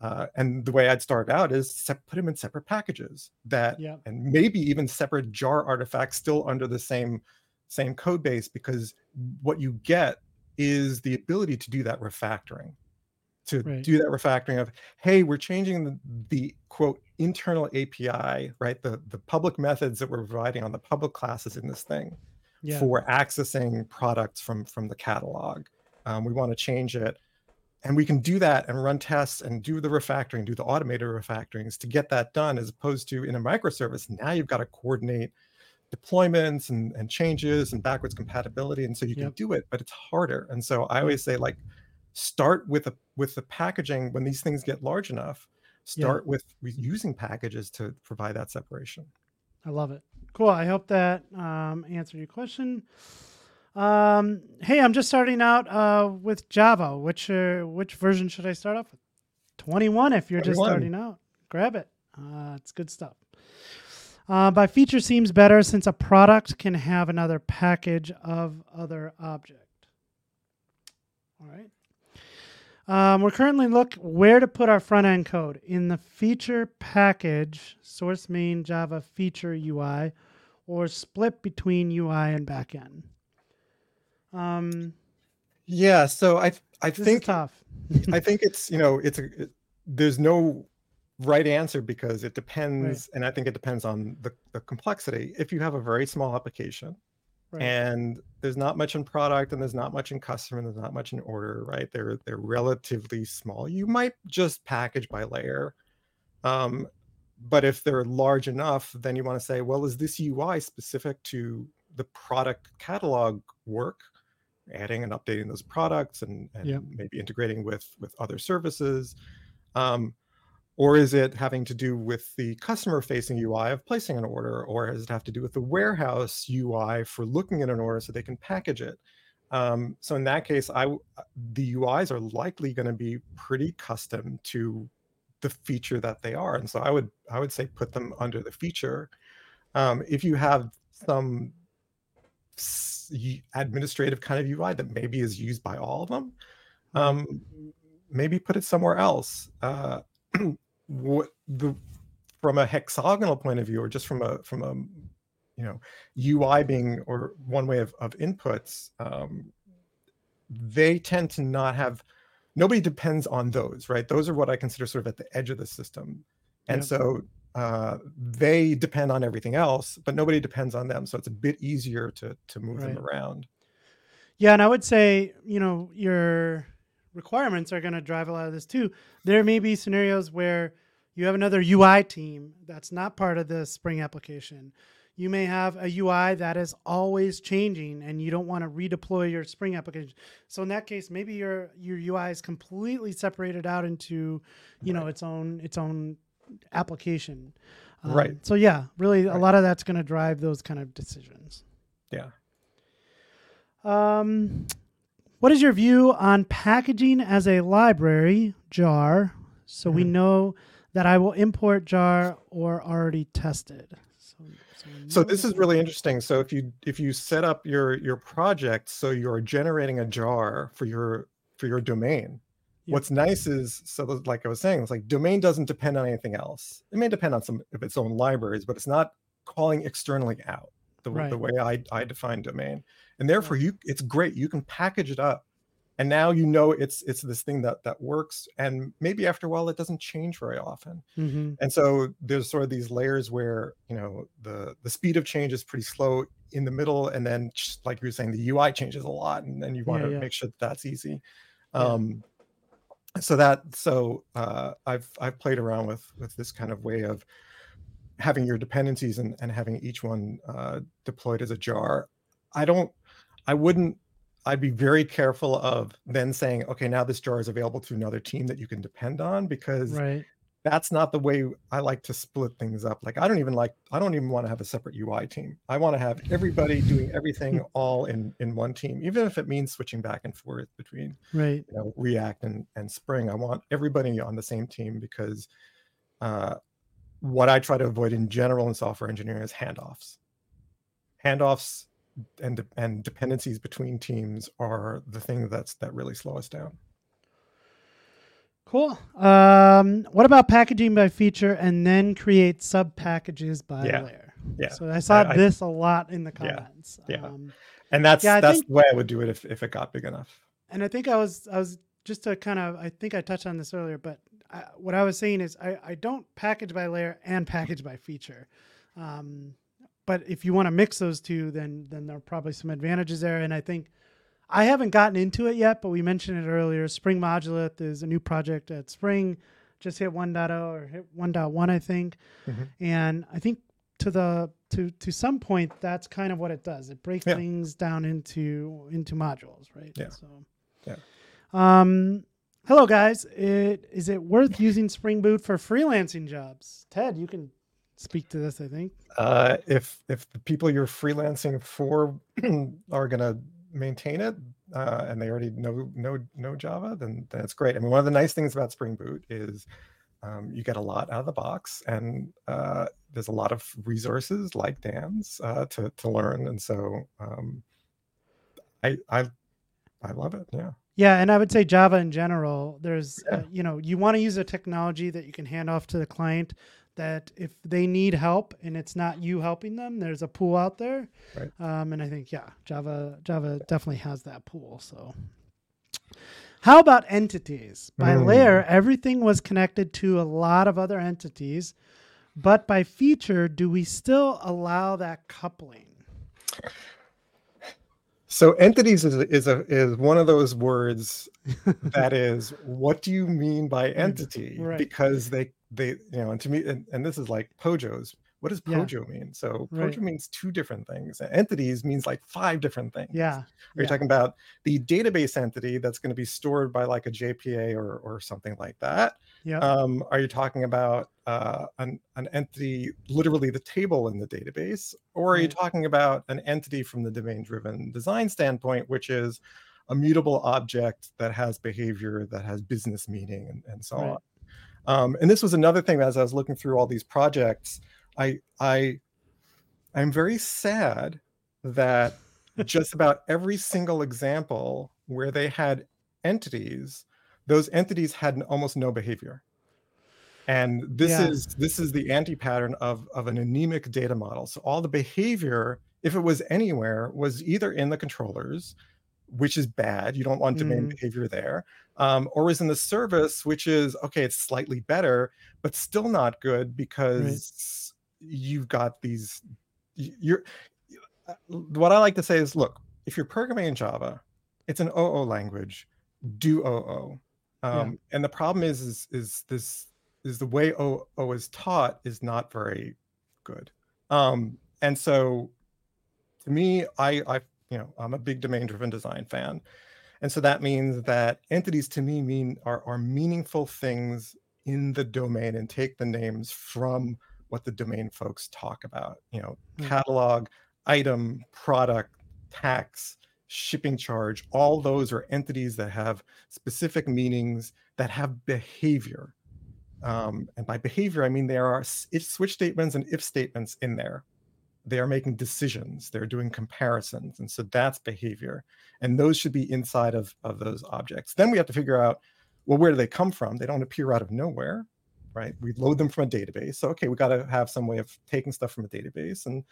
uh, and the way i'd start out is sep- put them in separate packages that yeah. and maybe even separate jar artifacts still under the same same code base because what you get is the ability to do that refactoring to Right. do that refactoring of hey we're changing the, the quote internal api right? The the public methods that we're providing on the public classes in this thing yeah. for accessing products from from the catalog. Um, we want to change it. And we can do that and run tests and do the refactoring do the automated refactorings to get that done as opposed to in a microservice. Now you've got to coordinate deployments and, and changes and backwards compatibility and so you can do it but it's harder and so i always say like start with a with the packaging when these things get large enough start with, with using packages to provide that separation I love it. Cool. I hope that um, answered your question. Um, hey, I'm just starting out uh, with Java. Which uh, which version should I start off with? 21. If you're just starting out, grab it. Uh, it's good stuff. Uh, by feature seems better since a product can have another package of other object. All right. Um, we're currently look where to put our front end code in the feature package, source main Java feature UI, or split between UI and backend. Um, yeah so i i think tough. I think it's you know it's a it, there's no right answer because it depends, and I think it depends on the, the complexity. If you have a very small application Right. and there's not much in product and there's not much in customer and there's not much in order, right? They're they're relatively small. You might just package by layer. Um, but if they're large enough, then you want to say, well, is this UI specific to the product catalog work? Adding and updating those products and, and Yep. maybe integrating with with other services. Um, or is it having to do with the customer facing UI of placing an order? Or does it have to do with the warehouse UI for looking at an order so they can package it? Um, so in that case, I uh, the UIs are likely going to be pretty custom to the feature that they are, and so I would I would say put them under the feature. Um, if you have some administrative kind of UI that maybe is used by all of them, um, maybe put it somewhere else. Uh, (clears throat) what the from a hexagonal point of view, or just from a from a you know UI being or one way of, of inputs, um, they tend to not have nobody depends on those, right? Those are what I consider sort of at the edge of the system. And Yep. so uh, they depend on everything else, but nobody depends on them. So it's a bit easier to to move them around. Yeah, and I would say, you know, your requirements are going to drive a lot of this too. There may be scenarios where you have another UI team that's not part of the Spring application. You may have a UI that is always changing and you don't want to redeploy your Spring application. So in that case, maybe your your UI is completely separated out into, you know, its own its own application. Um, Right. So yeah, really a lot of that's going to drive those kind of decisions. Yeah. Um, what is your view on packaging as a library jar so we Mhm. know that I will import jar or already tested? So, so, So this is really interesting. So if you if you set up your your project so you're generating a jar for your for your domain, Yeah. what's nice is so like I was saying, it's like domain doesn't depend on anything else. It may depend on some of its own libraries, but it's not calling externally out the, w- the way I, I define domain. And therefore you it's great. You can package it up. And now you know it's it's this thing that that works. And maybe after a while it doesn't change very often Mhm. and so there's sort of these layers where you know the the speed of change is pretty slow in the middle and then just like you were saying the ui changes a lot and then you want Yeah, to yeah. make sure that that's easy Yeah. um so that so uh i've i've played around with with this kind of way of having your dependencies and, and having each one uh deployed as a jar i don't i wouldn't i'd be very careful of then saying okay now this jar is available to another team that you can depend on because Right. that's not the way I like to split things up. Like I don't even like I don't even want to have a separate UI team. I want to have everybody doing everything (laughs) all in in one team, even if it means switching back and forth between Right. you know React and and Spring. I want everybody on the same team because uh, what I try to avoid in general in software engineering is handoffs. Handoffs and and dependencies between teams are the thing that's that really slow us down. Cool. Um, what about packaging by feature and then create sub packages by Yeah. layer? Yeah. So I saw I- this a lot in the comments. Yeah. Um, And that's Yeah, that's think- the way I would do it if if it got big enough. and I think I was I was just to kind of I think I touched on this earlier, but I, what I was saying is I, I don't package by layer and package by feature. Um, but if you want to mix those two, then then there are probably some advantages there. And I think I haven't gotten into it yet, but we mentioned it earlier. Spring Modulith is a new project at Spring, just hit 1.0 or hit 1.1, I think. Mhm. And I think to the to to some point that's kind of what it does. It breaks Yeah. things down into into modules, right? Yeah. So Yeah. um hello guys. It is it worth using Spring Boot for freelancing jobs? Ted, you can speak to this, I think. Uh, if if the people you're freelancing for (clears throat) are gonna maintain it uh, and they already know know know Java, then that's great. I mean, one of the nice things about Spring Boot is um, you get a lot out of the box, and uh, there's a lot of resources like Dan's uh, to to learn, and so um, I I I love it. Yeah. Yeah, and I would say Java in general. There's, Yeah. uh, you know, you want to use a technology that you can hand off to the client. That if they need help and it's not you helping them, there's a pool out there. Right. Um, and I think yeah, Java Java definitely has that pool. So, How about entities? By Mm. layer, everything was connected to a lot of other entities, but by feature, do we still allow that coupling? So entities is is a is one of those words (laughs) that is what do you mean by entity? right. Because they they you know and to me and, and this is like Pojos. What does Yeah. Pojo mean? So Right. Pojo means two different things. Entities means like five different things. Yeah. Are you talking about the database entity that's going to be stored by like a JPA or or something like that? Yeah. Um, are you talking about uh, an, an entity, literally the table in the database? Or are you talking about an entity from the domain driven design standpoint, which is a mutable object that has behavior, that has business meaning, and, and so Right. on? Um, and this was another thing as I was looking through all these projects, I, I, I'm very sad that (laughs) just about every single example where they had entities those entities had almost no behavior and this Yeah. is this is the anti-pattern of of an anemic data model so all the behavior if it was anywhere was either in the controllers which is bad you don't want domain Mhm. behavior there um, or is in the service which is okay it's slightly better but still not good because you've got these you're what i like to say is look if you're programming in java it's an oo language do oo um, and the problem is is is this is the way oo is taught is not very good. Um, and so to me i i you know i'm a big domain driven design fan and so that means that entities to me mean are, are meaningful things in the domain and take the names from what the domain folks talk about you know Mm. catalog item product tax shipping charge all those are entities that have specific meanings that have behavior um, and by behavior i mean there are if switch statements and if statements in there they are making decisions they're doing comparisons and so that's behavior and those should be inside of, of those objects. Then we have to figure out well where do they come from? They don't appear out of nowhere right? We load them from a database so okay we got to have some way of taking stuff from a database and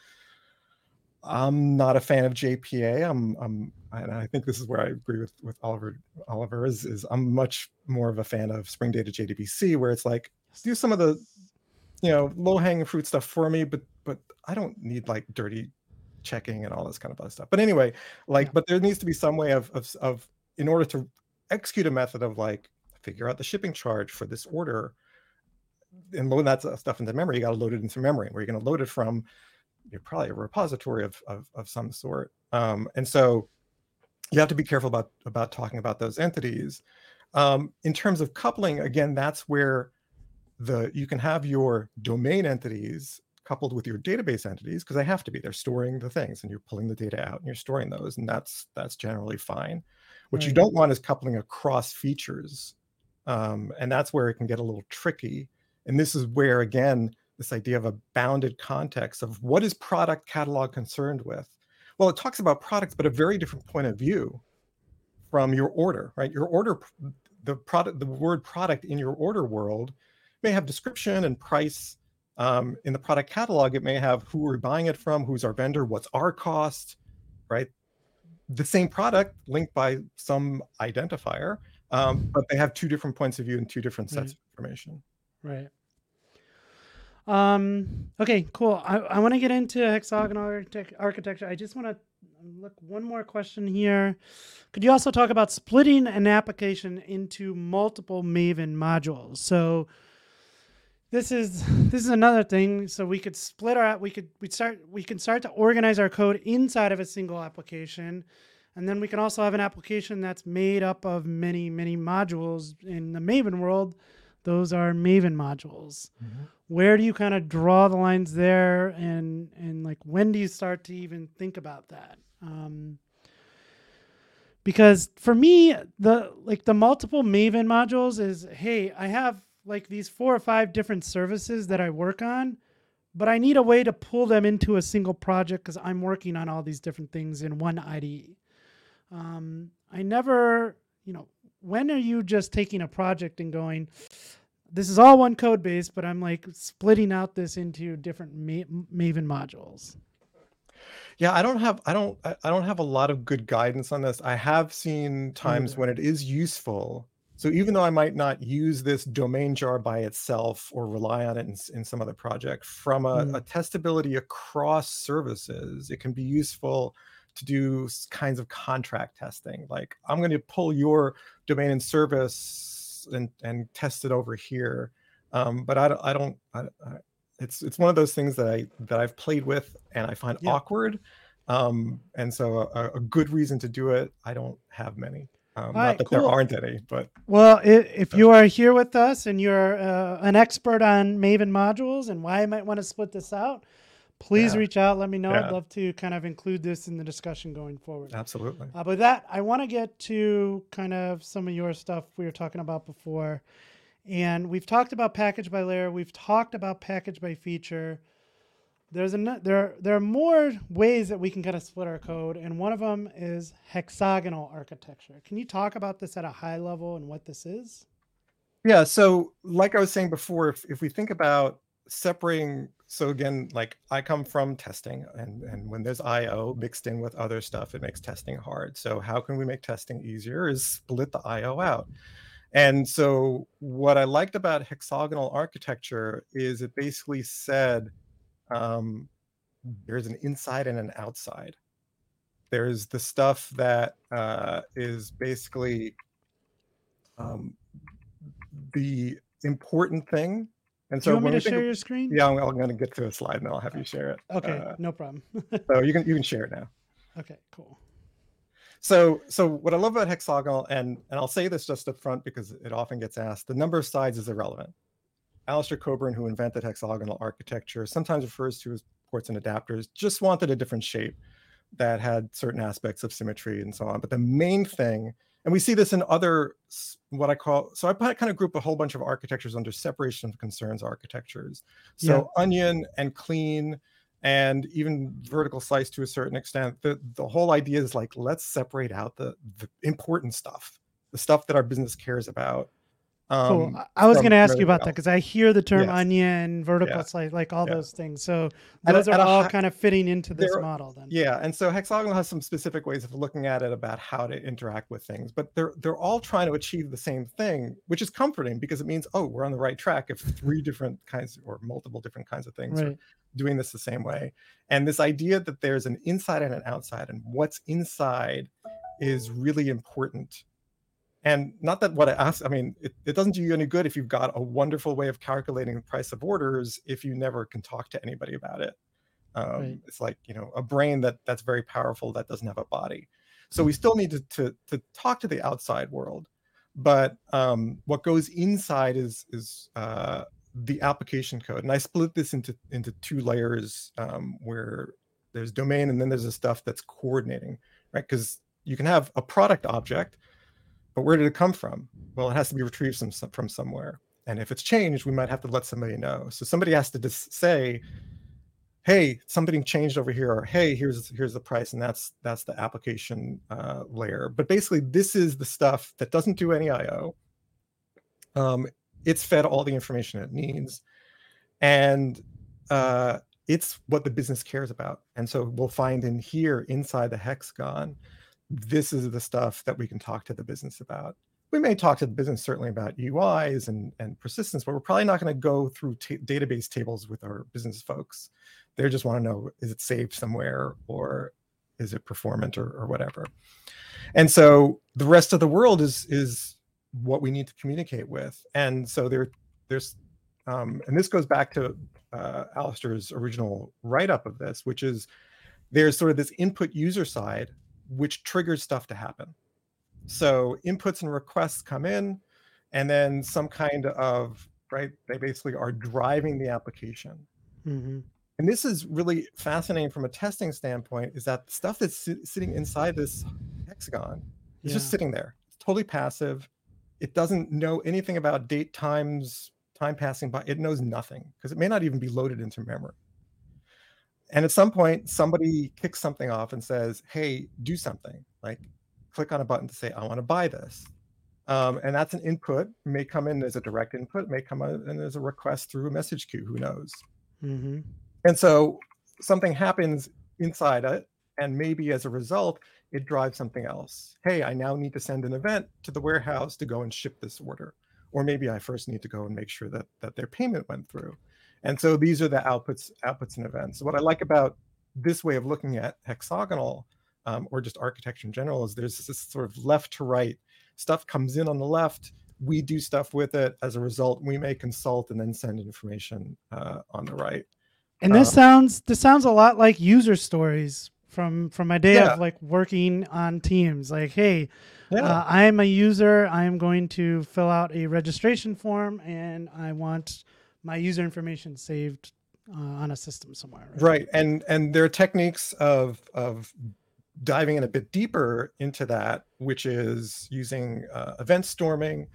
i'm not a fan of jpa i'm i'm and i think this is where i agree with with oliver oliver is is i'm much more of a fan of spring data jdbc where it's like do some of the you know low hanging fruit stuff for me but but i don't need like dirty checking and all this kind of other stuff. But anyway like Yeah. but there needs to be some way of, of of in order to execute a method of like figure out the shipping charge for this order and load that stuff into memory you got to load it into memory where you're going to load it from you're probably a repository of of, of some sort. Um, and so you have to be careful about about talking about those entities. Um, in terms of coupling again that's where the you can have your domain entities coupled with your database entities because they have to be they're storing the things and you're pulling the data out and you're storing those and that's that's generally fine. What you don't want is coupling across features um, and that's where it can get a little tricky and this is where again this idea of a bounded context of what is product catalog concerned with? Well it talks about products but a very different point of view from your order right? Your order the product the word product in your order world may have description and price um, in the product catalog it may have who we're buying it from who's our vendor what's our cost right the same product linked by some identifier um, but they have two different points of view and two different sets Right. of information Right. Um. Okay. Cool. I, I want to get into hexagonal architect- architecture. I just want to look one more question here. Could you also talk about splitting an application into multiple Maven modules? So this is (laughs) this is another thing. So we could split our we could we start we can start to organize our code inside of a single application. And then we can also have an application that's made up of many, many modules in the Maven world. Those are Maven modules where do you kind of draw the lines there and and like when do you start to even think about that um because for me the like the multiple maven modules is hey i have like these four or five different services that i work on but i need a way to pull them into a single project because i'm working on all these different things in one ide um, i never you know when are you just taking a project and going this is all one code base, but I'm like splitting out this into different Ma- Maven modules. Yeah, I don't have I don't I don't have a lot of good guidance on this. I have seen times Neither. when it is useful. So even though I might not use this domain jar by itself or rely on it in, in some other project, from a, Mm, a testability across services, it can be useful to do kinds of contract testing. Like I'm going to pull your domain and service and and test it over here. Um, but I don't I don't I, I, it's it's one of those things that I that I've played with and I find yeah. awkward. Um, and so a, a good reason to do it, I don't have many. Um, not right, that there aren't any, but Well, i if you are here with us and you're uh, an expert on Maven modules and why I might want to split this out, please yeah, reach out. Let me know. I'd love to kind of include this in the discussion going forward. absolutely. Uh, but with that, I want to get to kind of some of your stuff we were talking about before. And we've talked about package by layer. We've talked about package by feature. There's a there there are more ways that we can kind of split our code, and one of them is hexagonal architecture. Can you talk about this at a high level and what this is? Yeah, so like I was saying before, if, if we think about separating, so again, like I come from testing, and, and when there's IO mixed in with other stuff, it makes testing hard. So how can we make testing easier is split the IO out. And so what I liked about hexagonal architecture is it basically said um, there's an inside and an outside. There's the stuff that uh, is basically um, the important thing. And Do you so want me to share of, your screen? yeah, I'm, I'm going to get to a slide and I'll have you share it. Okay, Uh, no problem. (laughs) so you can you can share it now. okay, cool. So so what I love about hexagonal, and and I'll say this just up front because it often gets asked, the number of sides is irrelevant. Alistair Cockburn, who invented hexagonal architecture, sometimes refers to as ports and adapters, just wanted a different shape that had certain aspects of symmetry and so on. But the main thing, and we see this in other what I call so I kind of group a whole bunch of architectures under separation of concerns architectures. Yeah. So onion and clean and even vertical slice to a certain extent. The the whole idea is like let's separate out the the important stuff, the stuff that our business cares about. Cool. Um, I I was going to ask you about that because I hear the term Yes. onion, vertical Yeah. slice, like all Yeah. those things. So a, those are all high, kind of fitting into this model then. Yeah, and so hexagonal has some specific ways of looking at it about how to interact with things, but they're they're all trying to achieve the same thing, which is comforting because it means oh, we're on the right track if three different kinds or multiple different kinds of things are doing this the same way. And this idea that there's an inside and an outside, and what's inside is really important. And not that what I ask, I mean, it, it doesn't do you any good if you've got a wonderful way of calculating the price of orders if you never can talk to anybody about it. Right. um, it's like you know a brain that that's very powerful that doesn't have a body. So we still need to to, to talk to the outside world but um, what goes inside is is uh, the application code. And i split this into into two layers um, where there's domain and then there's the stuff that's coordinating right? Because you can have a product object but where did it come from? Well it has to be retrieved some- from somewhere. And if it's changed we might have to let somebody know. So somebody has to just say hey something changed over here or hey here's here's the price and that's that's the application uh, layer. But basically this is the stuff that doesn't do any io um, it's fed all the information it needs. And uh, it's what the business cares about. And so we'll find in here inside the hexagon this is the stuff that we can talk to the business about. We may talk to the business certainly about uis and, and persistence but we're probably not going to go through ta database tables with our business folks. They just want to know is it saved somewhere or is it performant or, or whatever? And so the rest of the world is is what we need to communicate with. And so there there's um, and this goes back to uh, Alistair's original write-up of this which is there's sort of this input user side which triggers stuff to happen. So inputs and requests come in and then some kind of right they basically are driving the application. Hmm and this is really fascinating from a testing standpoint is that the stuff that's sit- sitting inside this hexagon is Yeah. just sitting there. It's totally passive. It doesn't know anything about date times time passing by. It knows nothing because it may not even be loaded into memory and at some point somebody kicks something off and says hey do something like click on a button to say i want to buy this um, and that's an input may come in as a direct input may come in as a request through a message queue who knows hmm and so something happens inside it. And maybe as a result, it drives something else. Hey, I now need to send an event to the warehouse to go and ship this order. Or maybe I first need to go and make sure that, that their payment went through. And so these are the outputs, outputs and events. what I like about this way of looking at hexagonal um, or just architecture in general is there's this sort of left to right stuff comes in on the left we do stuff with it as a result we may consult and then send information uh, on the right and this uh, sounds this sounds a lot like user stories from from my day yeah. of like working on teams like hey yeah. uh, i am a user i am going to fill out a registration form and i want my user information saved uh, on a system somewhere right? right and and there are techniques of of diving in a bit deeper into that which is using uh, event storming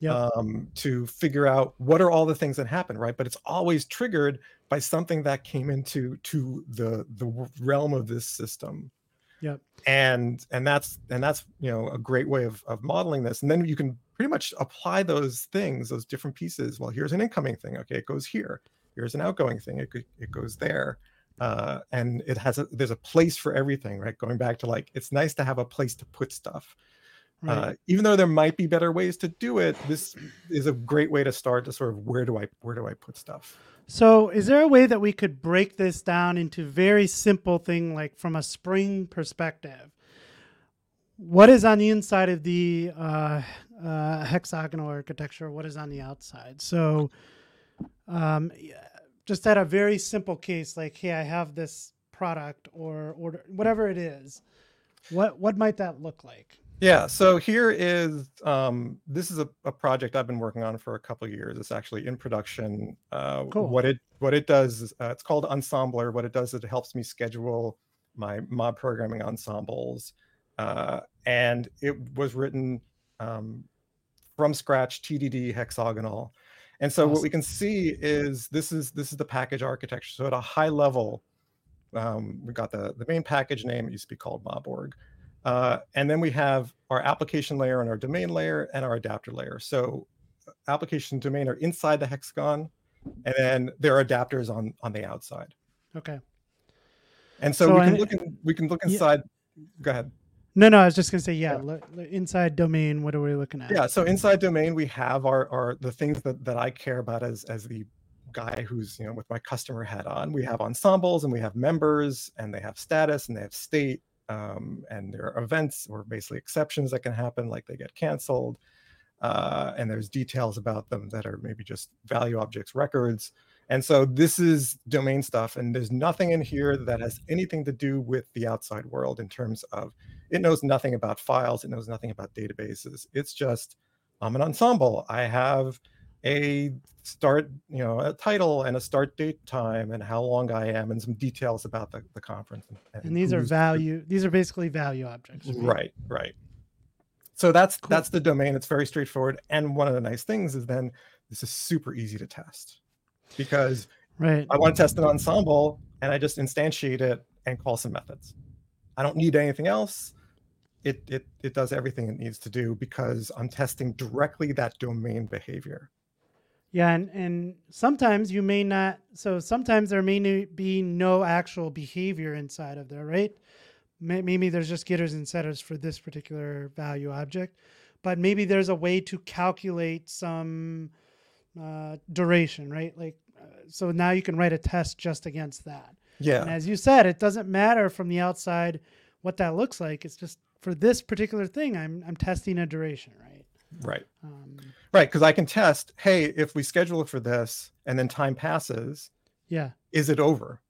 yep. um, to figure out what are all the things that happen right but it's always triggered by something that came into to the the realm of this system yep and and that's and that's you know a great way of, of modeling this and then you can pretty much apply those things those different pieces well here's an incoming thing okay it goes here here's an outgoing thing it, it goes there uh, and it has a there's a place for everything right? Going back to like it's nice to have a place to put stuff right. uh, even though there might be better ways to do it this is a great way to start to sort of where do i where do i put stuff? So is there a way that we could break this down into very simple thing like from a spring perspective what is on the inside of the uh, uh, hexagonal architecture? What is on the outside? So um, just at a very simple case like hey i have this product or order whatever it is what what might that look like? Yeah so here is um, this is a, a, project i've been working on for a couple of years. It's actually in production. Uh, cool. what it what it does is uh, it's called ensembler. What it does is it helps me schedule my mob programming ensembles uh, and it was written um, from scratch tdd hexagonal and so awesome. what we can see is this is this is the package architecture. So at a high level, um, we got the, the main package name, it used to be called MobOrg. Uh, and then we have our application layer and our domain layer and our adapter layer. So application domain are inside the hexagon, and then there are adapters on on the outside. Okay. And so, so we can I, look in, we can look inside. Yeah. Go ahead. No, no, I was just gonna say, yeah, yeah. inside domain. What are we looking at? Yeah, so inside domain, we have our, our the things that that I care about as as the guy who's you know with my customer hat on. We have ensembles and we have members and they have status and they have state um, and there are events or basically exceptions that can happen, like they get canceled. Uh, and there's details about them that are maybe just value objects records. And so this is domain stuff, and there's nothing in here that has anything to do with the outside world in terms of it knows nothing about files, it knows nothing about databases. It's just I'm an ensemble. I have a start, you know, a title and a start date time and how long I am and some details about the, the conference. And, and these are value, these are basically value objects. Right, right. right. So that's cool. that's the domain. It's very straightforward. And one of the nice things is then this is super easy to test because right. I want to test an ensemble and I just instantiate it and call some methods. I don't need anything else. It, it, it does everything it needs to do because I'm testing directly that domain behavior. Yeah, and, and sometimes you may not, so sometimes there may be no actual behavior inside of there, right? Maybe there's just getters and setters for this particular value object, but maybe there's a way to calculate some uh, duration, right? Like, uh, so now you can write a test just against that. Yeah. And as you said, it doesn't matter from the outside what that looks like. It's just for this particular thing, I'm I'm testing a duration, right? Right. Um, right. Because I can test, hey, if we schedule it for this and then time passes, yeah, is it over?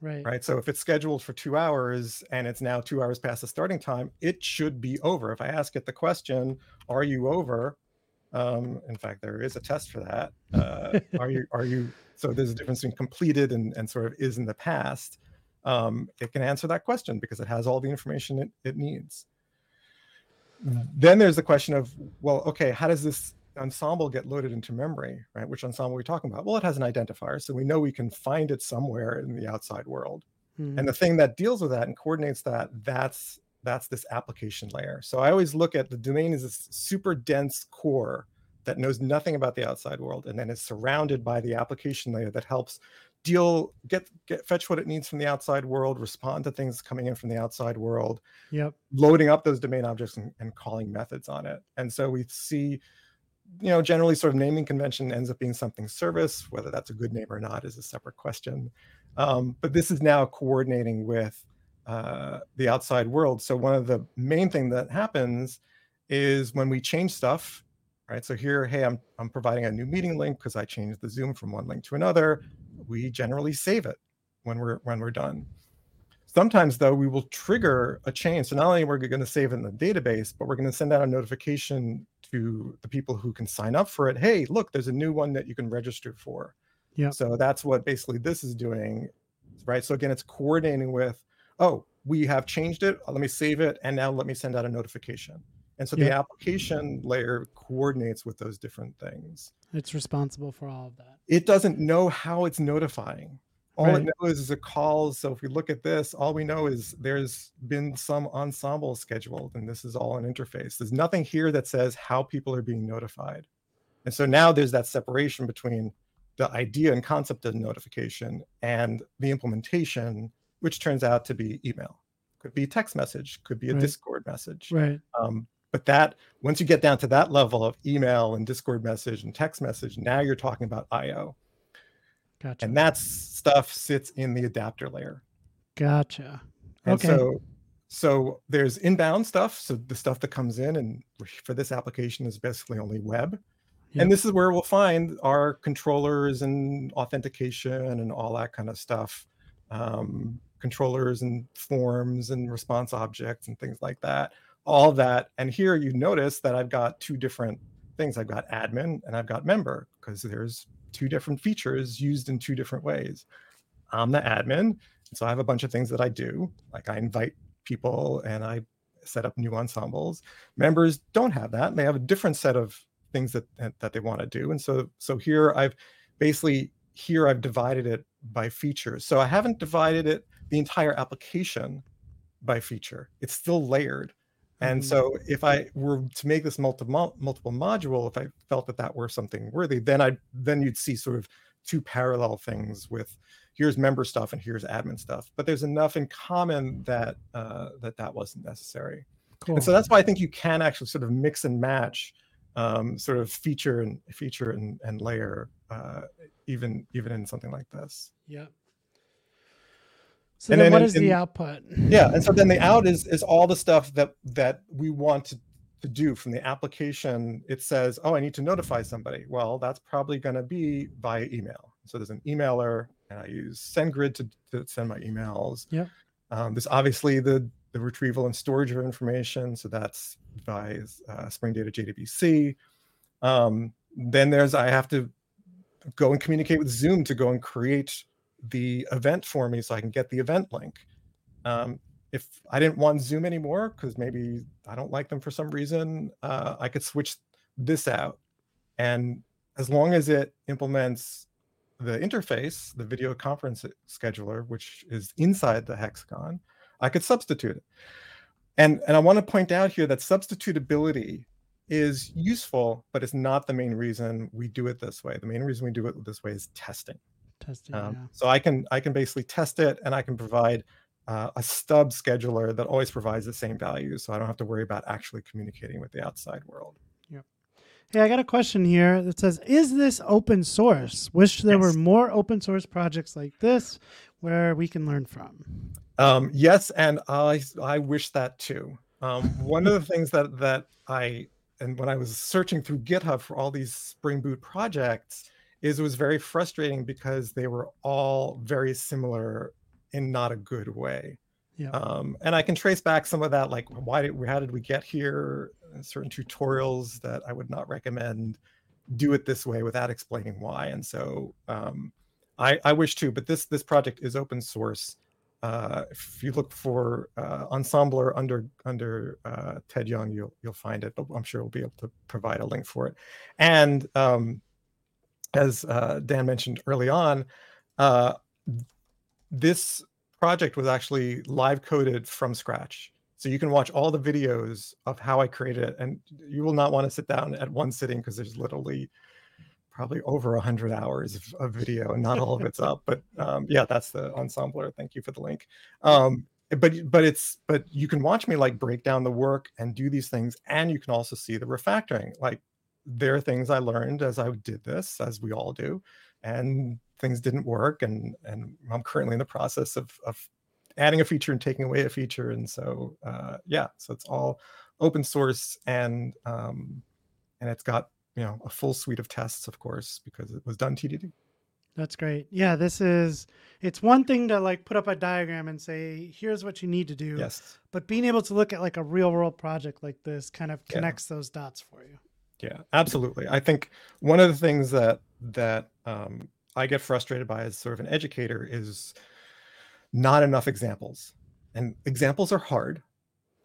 Right. Right. So if it's scheduled for two hours and it's now two hours past the starting time, it should be over. If I ask it the question, are you over? Um, in fact, there is a test for that. Uh, are you are you so there's a difference between completed and, and sort of is in the past. Um, it can answer that question because it has all the information it, it needs. Then there's the question of, well, okay, how does this ensemble get loaded into memory, right? Which ensemble are we talking about? Well, it has an identifier, so we know we can find it somewhere in the outside world. Mm-hmm. And the thing that deals with that and coordinates that, that's that's this application layer. So I always look at the domain as this super dense core that knows nothing about the outside world and then is surrounded by the application layer that helps deal get get fetch what it needs from the outside world respond to things coming in from the outside world. Yep. loading up those domain objects and, and calling methods on it. And so we see you know generally sort of naming convention ends up being something service whether that's a good name or not is a separate question. Um, but this is now coordinating with uh, the outside world. So one of the main thing that happens is when we change stuff right? So here hey i'm, I'm providing a new meeting link because i changed the zoom from one link to another we generally save it when we're when we're done. Sometimes though we will trigger a change. So not only we're going to save it in the database but we're going to send out a notification to the people who can sign up for it hey look there's a new one that you can register for. Yeah. so that's what basically this is doing right? So again it's coordinating with oh we have changed it. Let me save it and now let me send out a notification and so the application layer coordinates with those different things It's responsible for all of that. it doesn't know how it's notifying. All Right. it knows is it calls. So if we look at this, all we know is there's been some ensemble scheduled, and this is all an interface. There's nothing here that says how people are being notified. And so now there's that separation between the idea and concept of notification and the implementation, which turns out to be email. Could be text message, could be a Right. Discord message. Right. Um, but that once you get down to that level of email and Discord message and text message, now you're talking about IO. Gotcha. And that stuff sits in the adapter layer. gotcha. And Okay. so so there's inbound stuff. So the stuff that comes in and for this application is basically only web. Yep. And this is where we'll find our controllers and authentication and all that kind of stuff. Um, controllers and forms and response objects and things like that. All that. And here you notice that I've got two different things. I've got admin and I've got member because there's two different features used in two different ways. I'm the admin. So I have a bunch of things that I do. Like I invite people and I set up new ensembles. Members don't have that. They have a different set of things that that, they want to do. And so so here I've basically here I've divided it by features. So I haven't divided it the entire application by feature. It's still layered. And Mhm. so if I were to make this multiple multiple module, if I felt that that were something worthy, then I then you'd see sort of two parallel things with here's member stuff and here's admin stuff. But there's enough in common that uh, that that wasn't necessary. Cool. And so that's why I think you can actually sort of mix and match um, sort of feature and feature and, and layer uh, even even in something like this. Yep. So And then, then what is the output? Yeah, and so then the out is is all the stuff that that we want to, to do from the application. It says, oh, I need to notify somebody. Well, that's probably going to be via email. So there's an emailer, and I use SendGrid to, to send my emails. Yeah. Um, there's obviously the the retrieval and storage of information. So that's by uh, Spring Data JDBC. Um, then there's I have to go and communicate with Zoom to go and create the event for me so I can get the event link. Um, if I didn't want Zoom anymore, because maybe I don't like them for some reason, uh, I could switch this out. And as long as it implements the interface, the video conference scheduler, which is inside the hexagon, I could substitute it. And, and I want to point out here that substitutability is useful, but it's not the main reason we do it this way. The main reason we do it this way is testing. Testing. Um, yeah. So I can I can basically test it, and I can provide uh, a stub scheduler that always provides the same values, so I don't have to worry about actually communicating with the outside world. Hey, I got a question here that says, "Is this open source? Wish there were more open source projects like this where we can learn from." Um, yes, and I I wish that too. Um, one of the things that that I and when I was searching through GitHub for all these Spring Boot projects, is it was very frustrating because they were all very similar in not a good way. Yeah. Um, and I can trace back some of that, like why did how did we get here? Uh, Certain tutorials that I would not recommend do it this way without explaining why. And so um, I, I wish to, but this this project is open source. Uh, if you look for uh, Ensembler under under uh, Ted Young, you'll you'll find it. But I'm sure we'll be able to provide a link for it. And um, as uh, Dan mentioned early on, uh, this project was actually live coded from scratch. So you can watch all the videos of how I created it, and you will not want to sit down at one sitting because there's literally probably over a hundred hours of, of, video, and not all of it's up. But um, yeah, that's the ensembler. Thank you for the link. Um, but but it's but you can watch me like break down the work and do these things, and you can also see the refactoring. Like there are things I learned as I did this, as we all do, and things didn't work, and and I'm currently in the process of of adding a feature and taking away a feature, and so uh, yeah, so it's all open source and um, and it's got you know a full suite of tests, of course, because it was done TDD. That's great. Yeah, this is it's one thing to like put up a diagram and say here's what you need to do. Yes. But being able to look at like a real world project like this kind of connects yeah. those dots for you. Yeah, absolutely. I think one of the things that that um, I get frustrated by as sort of an educator is not enough examples. And examples are hard.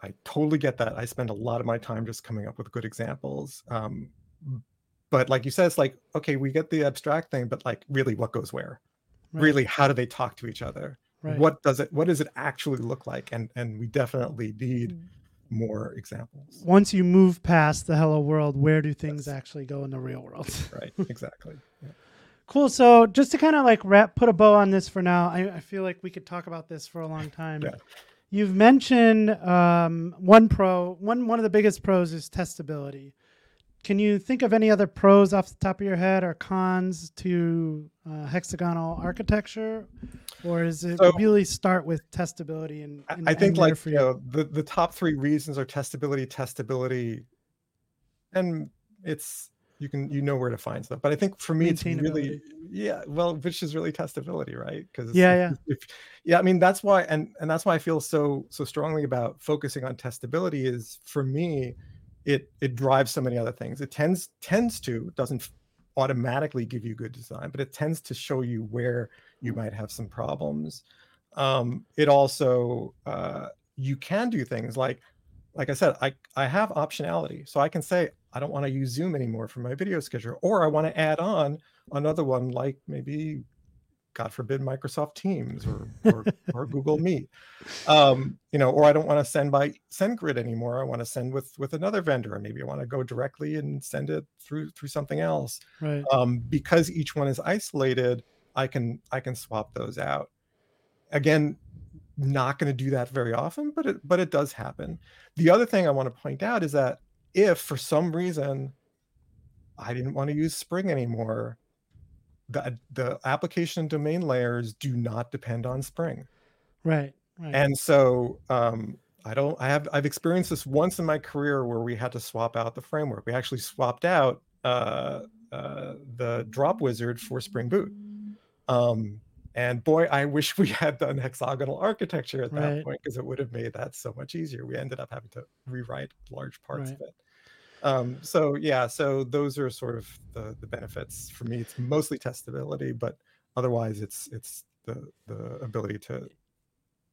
I totally get that. I spend a lot of my time just coming up with good examples. Um, but like you said, it's like, okay, we get the abstract thing, but like really what goes where? Right. Really, how do they talk to each other? Right. What does it what does it actually look like? And and we definitely need mm. More examples. Once you move past the hello world, where do things actually go in the real world? (laughs) right, exactly. Yeah. Cool. So just to kind of like wrap, put a bow on this for now. I, I, feel like we could talk about this for a long time. Yeah. You've mentioned um, one pro. One one of the biggest pros is testability. Can you think of any other pros off the top of your head or cons to uh, hexagonal architecture, or is it so, really start with testability? And, and I think and like you know the the top three reasons are testability, testability, and it's you can you know where to find stuff. But I think for me, it's really yeah, well, which is really testability, right? Because yeah, yeah, if, yeah. I mean, that's why, and and that's why I feel so so strongly about focusing on testability. Is for me, it it drives so many other things. It tends tends to doesn't automatically give you good design, but it tends to show you where you might have some problems. Um, it also uh, you can do things like like I said, I I have optionality, so I can say I don't want to use Zoom anymore for my video schedule, or I want to add on another one like maybe, God forbid, Microsoft Teams or or, or Google Meet, um, you know, or I don't want to send by SendGrid anymore. I want to send with with another vendor, or maybe I want to go directly and send it through through something else. Right. Um, because each one is isolated, I can I can swap those out. Again, not going to do that very often, but it but it does happen. The other thing I want to point out is that if for some reason I didn't want to use Spring anymore, the the application domain layers do not depend on Spring. Right. Right. And so um, I don't I have I've experienced this once in my career where we had to swap out the framework. We actually swapped out uh, uh, the Dropwizard for Spring Boot. Um, and boy, I wish we had done hexagonal architecture at that right. point because it would have made that so much easier. We ended up having to rewrite large parts right. of it. Um, so yeah, so those are sort of the the benefits for me. It's mostly testability, but otherwise, it's it's the the ability to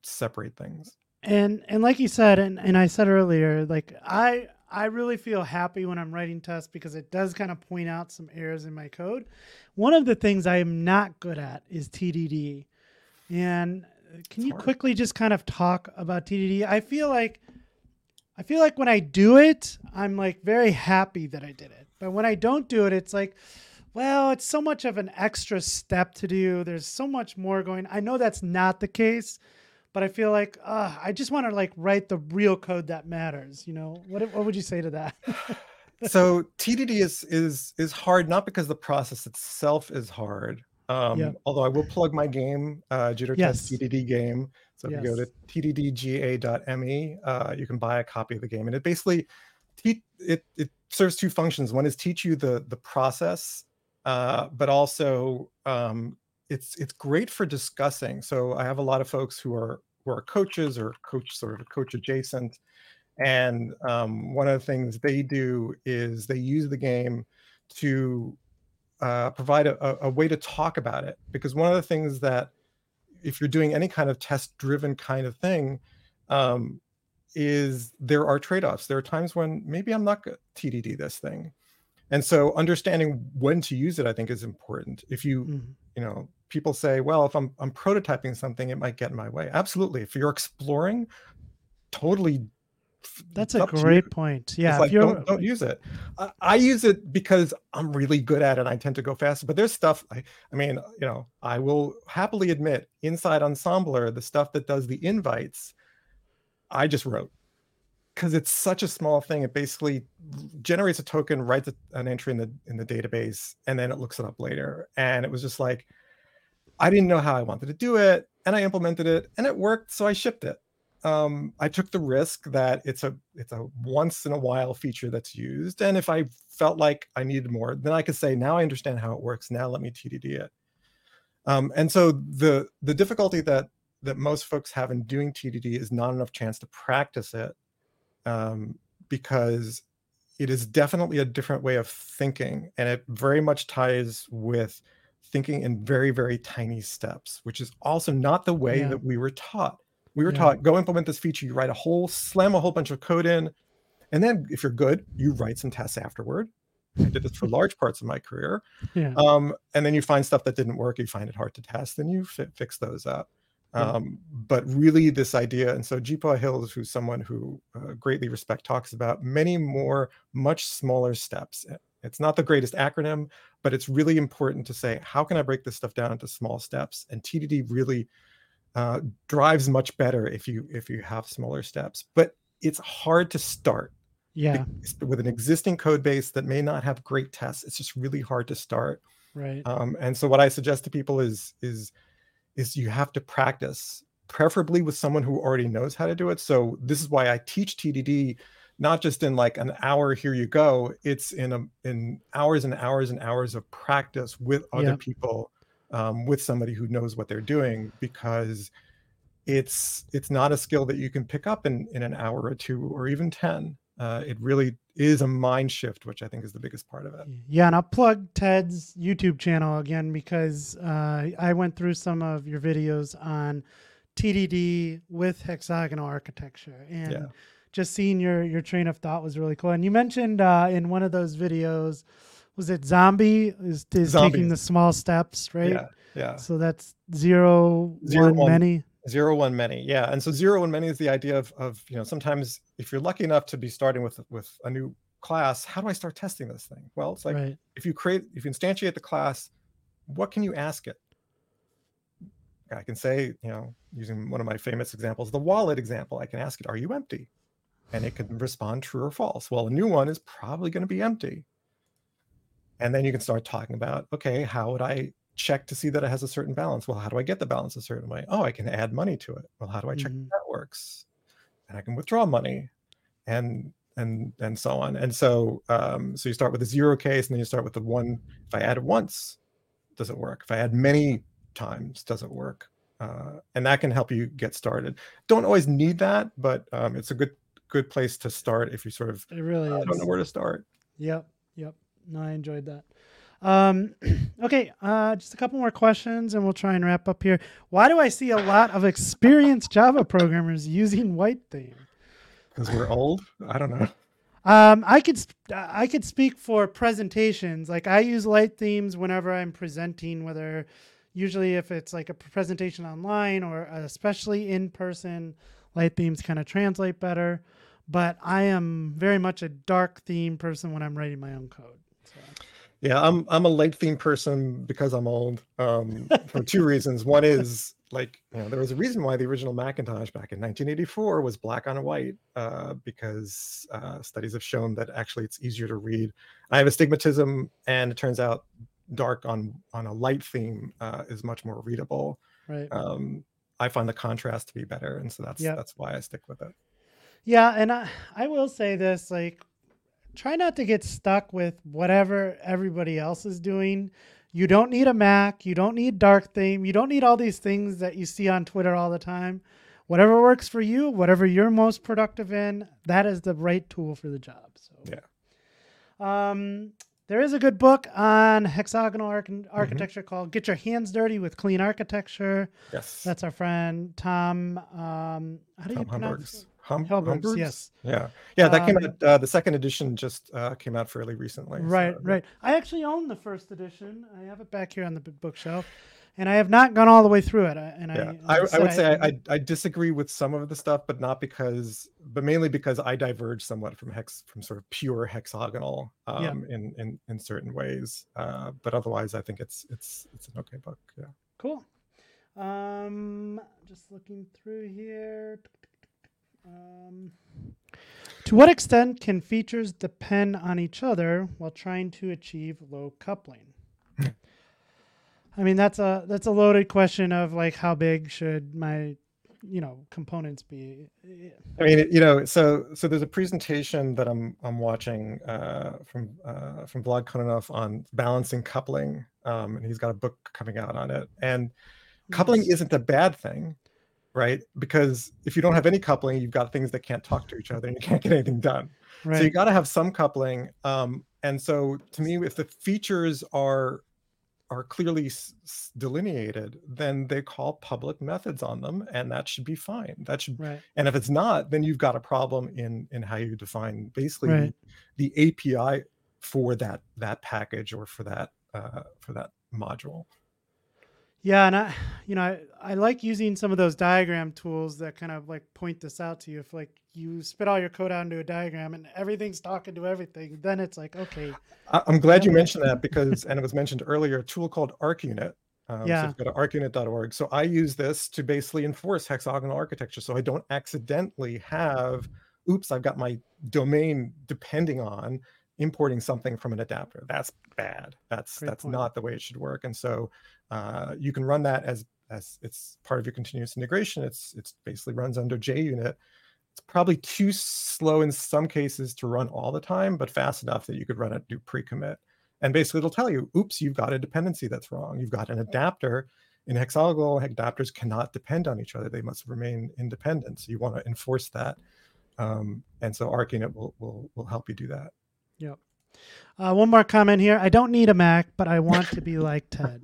separate things. And and like you said, and, and I said earlier, like I I really feel happy when I'm writing tests because it does kind of point out some errors in my code. One of the things I am not good at is TDD. And can it's you hard. quickly just kind of talk about TDD? I feel like I feel like when I do it, I'm like very happy that I did it. But when I don't do it, it's like, well, it's so much of an extra step to do. There's so much more going. I know that's not the case, but I feel like uh, I just want to like write the real code that matters. You know, what what would you say to that? (laughs) so TDD is is is hard not because the process itself is hard. Um, yeah. Although I will plug my game, uh, Jitter yes. Test TDD game. So yes. if you go to tddga.me, uh, you can buy a copy of the game, and it basically te- it it serves two functions. One is teach you the the process, uh, but also um, it's it's great for discussing. So I have a lot of folks who are who are coaches or coach sort of coach adjacent, and um, one of the things they do is they use the game to uh, provide a, a, way to talk about it. Because one of the things that if you're doing any kind of test driven kind of thing, um, is there are trade offs. There are times when maybe I'm not going to TDD this thing. And so understanding when to use it, I think, is important. If you, mm-hmm. you know, people say, well, if I'm I'm prototyping something, it might get in my way. Absolutely. If you're exploring, totally That's a up to you. great point. Yeah, like don't, don't use it. I, I use it because I'm really good at it. I tend to go fast. But there's stuff. I, I mean, you know, I will happily admit inside Ensembler, the stuff that does the invites, I just wrote because it's such a small thing. It basically generates a token, writes an entry in the in the database, and then it looks it up later. And it was just like, I didn't know how I wanted to do it, and I implemented it, and it worked. So I shipped it. Um, I took the risk that it's a it's a once in a while feature that's used, and if I felt like I needed more, then I could say, now I understand how it works. Now let me TDD it. Um, and so the the difficulty that that most folks have in doing TDD is not enough chance to practice it um, because it is definitely a different way of thinking and it very much ties with thinking in very very tiny steps which is also not the way Yeah. that we were taught we were Yeah. taught go implement this feature. You write a whole slam a whole bunch of code in and then if you're good you write some tests afterward. I did this for (laughs) large parts of my career. Yeah, um, and then you find stuff that didn't work you find it hard to test and you fi- fix those up. Yeah. um, but really this idea and so GeePaw Hills who's someone who uh, greatly respect talks about many more much smaller steps. It's not the greatest acronym but it's really important to say how can i break this stuff down into small steps? And tdd really uh, drives much better if you if you have smaller steps but it's hard to start yeah, with an existing code base that may not have great tests. It's just really hard to start. Right. um, and so what i suggest to people is is is you have to practice preferably with someone who already knows how to do it. So this is why i teach tdd not just in like an hour here you go. It's in a in hours and hours and hours of practice with other Yeah. people um, with somebody who knows what they're doing because it's it's not a skill that you can pick up in in an hour or two or even 10 uh, it really is a mind shift which i think is the biggest part of it Yeah, and I'll plug Ted's YouTube channel again because uh, I went through some of your videos on TDD with hexagonal architecture, and Yeah. just seeing your your train of thought was really cool. And you mentioned uh, in one of those videos, was it Zombie is, is taking the small steps, right? yeah yeah So that's zero, Zero, one, one. many. zero one many yeah and so zero one many is the idea of of you know sometimes if you're lucky enough to be starting with with a new class how do i start testing this thing well it's like right. if you create if you instantiate the class what can you ask it i can say you know using one of my famous examples the wallet example i can ask it are you empty and it can respond true or false well a new one is probably going to be empty and then you can start talking about okay how would i check to see that it has a certain balance? Well how do i get the balance a certain way? Oh i can add money to it. Well how do i check Mhm. that works? And i can withdraw money and and and so on. And so um so you start with the zero case and then you start with the one if i add it once does it work? If i add many times does it work? Uh, and that can help you get started. Don't always need that but um, it's a good good place to start if you sort of It really i don't know where to start. Yep, yep. No, I enjoyed that. Um, (clears throat) okay, uh, just a couple more questions, and we'll try and wrap up here. Why do I see a lot of experienced Java programmers using White Theme? because we're old i don't know Um, I could sp- I could speak for presentations. Like I use light themes whenever I'm presenting, whether usually if it's like a presentation online or especially in person, light themes kind of translate better. But I am very much a dark theme person when I'm writing my own code. Yeah, I'm I'm a light theme person because I'm old. Um, for two (laughs) reasons. One is like you know there was a reason why the original Macintosh back in 1984 was black on white uh, because uh, studies have shown that actually it's easier to read. I have astigmatism, and it turns out dark on on a light theme uh, is much more readable. Right. Um, I find the contrast to be better, and so that's Yep. that's why I stick with it. Yeah, and I, I will say this like try not to get stuck with whatever everybody else is doing. You don't need a Mac, you don't need dark theme, you don't need all these things that you see on Twitter all the time. Whatever works for you, whatever you're most productive in, that is the right tool for the job. So Yeah. Um there is a good book on hexagonal arch- architecture called Get Your Hands Dirty with Clean Architecture. Yes, That's our friend Tom um how do you pronounce Hombergs. Hum, yes. Yeah, yeah, that came Um, out. Uh, the second edition just uh, came out fairly recently. Right, that- right. I actually own the first edition. I have it back here on the bookshelf. and I have not gone all the way through it. And Yeah, I, I, I would say I, I, I disagree with some of the stuff, but not because, but mainly because I diverge somewhat from hex, from sort of pure hexagonal um, Yeah. in, in in certain ways. Uh, but otherwise, I think it's it's it's an okay book. Yeah. Cool. Um, just looking through here. Um, to what extent can features depend on each other while trying to achieve low coupling? I mean, that's a that's a loaded question of like how big should my you know components be? I mean, you know, so so there's a presentation that I'm I'm watching uh, from uh, from Vlad Khononov on balancing coupling, um, and he's got a book coming out on it. And coupling isn't a bad thing, right? Because if you don't have any coupling, you've got things that can't talk to each other, and you can't get anything done. So you got to have some coupling. Um, and so to me, if the features are are clearly s- delineated, then they call public methods on them, and that should be fine. That should Right. and if it's not, then you've got a problem in in how you define basically the- the, API for that that package or for that uh, for that module. Yeah, and I, you know, I, I like using some of those diagram tools that kind of like point this out to you. If like you spit all your code out into a diagram and everything's talking to everything, then it's like okay, I'm glad you mentioned that because and it was mentioned earlier. A tool called ArchUnit. Um, Yeah. So go to archunit.org. So I use this to basically enforce hexagonal architecture, so I don't accidentally have, oops, I've got my domain depending on importing something from an adapter. That's bad. That's Great that's point. not the way it should work. And so uh, you can run that as as it's part of your continuous integration. It's it's basically runs under JUnit. It's probably too slow in some cases to run all the time, but fast enough that you could run it do pre-commit. And basically it'll tell you, oops, you've got a dependency that's wrong. You've got an adapter. In hexagonal, adapters cannot depend on each other. They must remain independent. So you want to enforce that. Um, and so ArchUnit will, will will help you do that. Yep. Uh, one more comment here. I don't need a Mac, but I want to be like (laughs) Ted.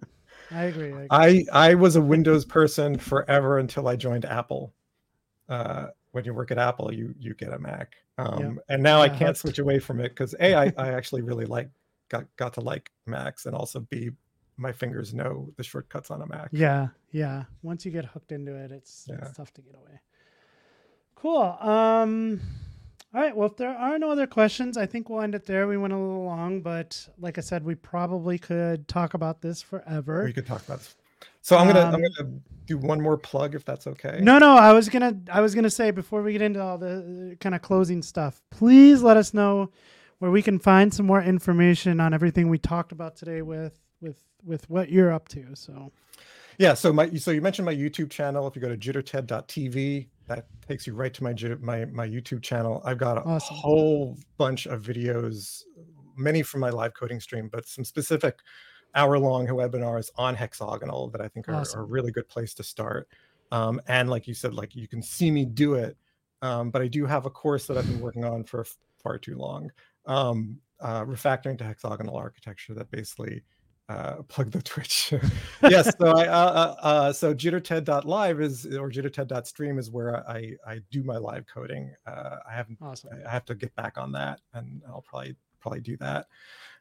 I agree. I agree. I I was a Windows person forever until I joined Apple. Uh, when you work at Apple, you you get a Mac, um, and now I can't switch away from it because a I, I actually really like got got to like Macs, and also b my fingers know the shortcuts on a Mac. yeah, yeah. Once you get hooked into it, it's Yeah. it's tough to get away. Cool. Um. All right. Well, if there are no other questions, I think we'll end it there. We went a little long, but like I said, we probably could talk about this forever. We could talk about this. So I'm gonna I'm Um, gonna do one more plug if that's okay. No, no, I was gonna I was gonna say before we get into all the kind of closing stuff, please let us know where we can find some more information on everything we talked about today with with with what you're up to. So Yeah, so my so you mentioned my YouTube channel. If you go to jitterted.tv, that takes you right to my my my YouTube channel. I've got a Awesome. whole bunch of videos, many from my live coding stream, but some specific hour-long webinars on hexagonal that I think are, Awesome. are a really good place to start. Um, and like you said, like you can see me do it. Um, but I do have a course that I've been working on for far too long, um, uh, refactoring to hexagonal architecture that basically uh, (laughs) plug the Twitch. (laughs) yes, so I uh, uh, uh, so jitterted.live is or jitterted.stream is where I I do my live coding. Uh, I haven't awesome. I have to get back on that, and I'll probably probably do that.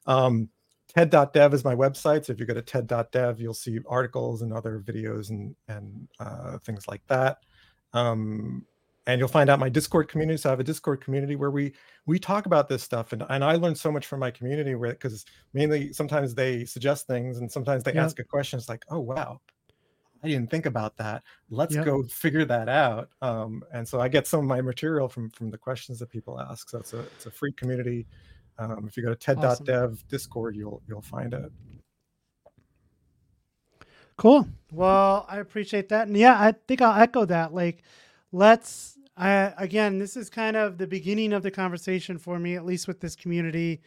Um, TED.dev is my website. So if you go to TED.dev, you'll see articles and other videos and and uh, things like that. Um, and you'll find out my Discord community. So I have a Discord community where we we talk about this stuff, and and I learn so much from my community where because mainly sometimes they suggest things and sometimes they Yep. ask a question. It's like, oh wow, I didn't think about that. Let's Yep. go figure that out. Um, and so I get some of my material from from the questions that people ask. So it's a it's a free community. Um, if you go to TED.dev Discord, you'll you'll find it. Cool. Well, I appreciate that. And yeah, I think I'll echo that. Like, let's, I, again, this is kind of the beginning of the conversation for me, at least with this community.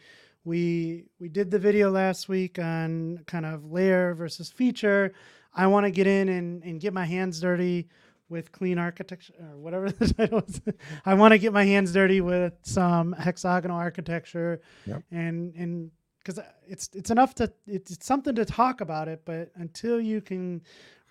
We, we did the video last week on kind of layer versus feature. I want to get in and, and get my hands dirty with clean architecture or whatever (laughs) the title is. I want to get my hands dirty with some hexagonal architecture Yep. and, and, because it's it's enough to it's, it's something to talk about it, but until you can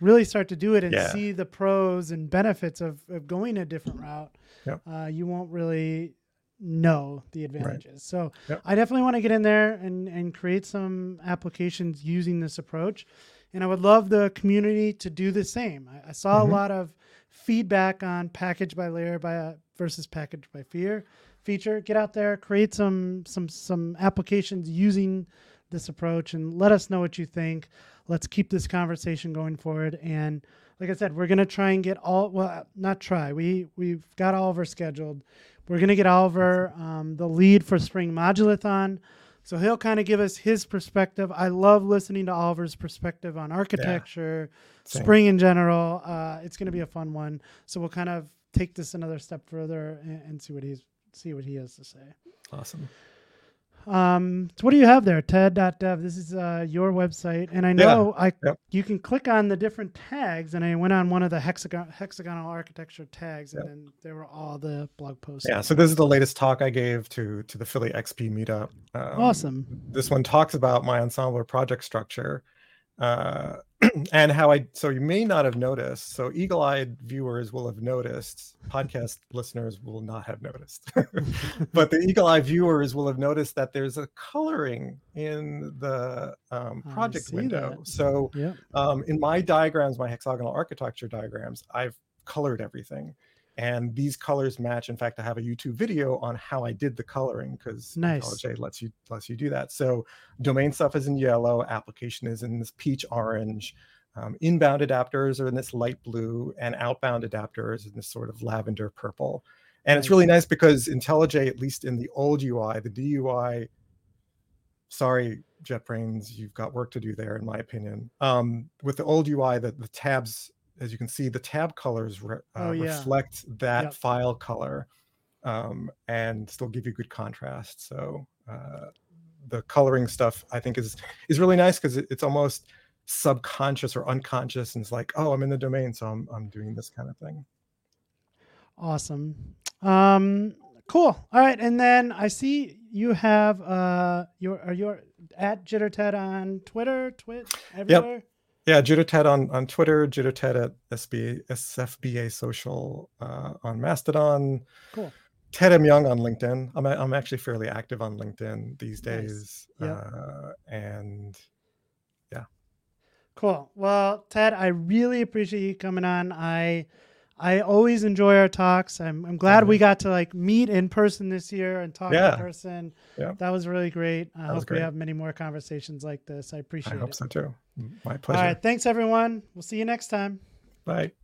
really start to do it and Yeah. see the pros and benefits of, of going a different route, Yep. uh, you won't really know the advantages. So Yep. I definitely want to get in there and and create some applications using this approach. and I would love the community to do the same. I, I saw Mhm. a lot of feedback on package by layer by uh, versus package by fear feature. Get out there, create some some some applications using this approach, and let us know what you think. Let's keep this conversation going forward. And like I said, we're gonna try and get all well, not try. We we've got Oliver scheduled. We're gonna get Oliver, um, the lead for Spring Modulith. So he'll kind of give us his perspective. I love listening to Oliver's perspective on architecture, Same. spring in general. Uh, it's going to be a fun one. So we'll kind of take this another step further and, and see what he's see what he has to say. Awesome. Um, so what do you have there, TED.dev? This is uh, your website, and I know I Yep. you can click on the different tags, and I went on one of the hexagon hexagonal architecture tags, and then there were all the blog posts. Yeah. So this is the latest talk I gave to to the Philly XP meetup. Um, awesome. This one talks about my ensemble project structure. Uh, (clears throat) and how I so you may not have noticed. So eagle-eyed viewers will have noticed. Podcast listeners will not have noticed. (laughs) but the eagle-eyed viewers will have noticed that there's a coloring in the um, project window. that. So Yep. um, in my diagrams, my hexagonal architecture diagrams, I've colored everything. And these colors match. In fact, I have a YouTube video on how I did the coloring because Nice. IntelliJ lets you lets you do that. So domain stuff is in yellow, application is in this peach orange, um, inbound adapters are in this light blue, and outbound adapters in this sort of lavender purple. And it's really nice because IntelliJ, at least in the old UI, the DUI, sorry, JetBrains, you've got work to do there, in my opinion. Um, with the old UI, the, the tabs, as you can see, the tab colors re- uh, Oh, yeah. reflect that Yep. file color um, and still give you good contrast. So uh, the coloring stuff, I think, is is really nice because it, it's almost subconscious or unconscious, and it's like, oh, I'm in the domain, so I'm I'm doing this kind of thing. Awesome. Um, cool. All right, and then I see you have uh your are you at JitterTed on Twitter, Twit, everywhere. Yeah, JitterTed on on Twitter, JitterTed at SBA, SFBA Social uh, on Mastodon. Cool. Ted M. Young on LinkedIn. I'm I'm actually fairly active on LinkedIn these Nice. days. Yep. Uh, and yeah. Cool. Well, Ted, I really appreciate you coming on. I I always enjoy our talks. I'm I'm glad we mm-hmm. got to like meet in person this year and talk Yeah. in person. Yeah. That was really great. I That hope was we have many more conversations like this. I appreciate it. I hope it. so too. My pleasure. All right. Thanks everyone. We'll see you next time. Bye.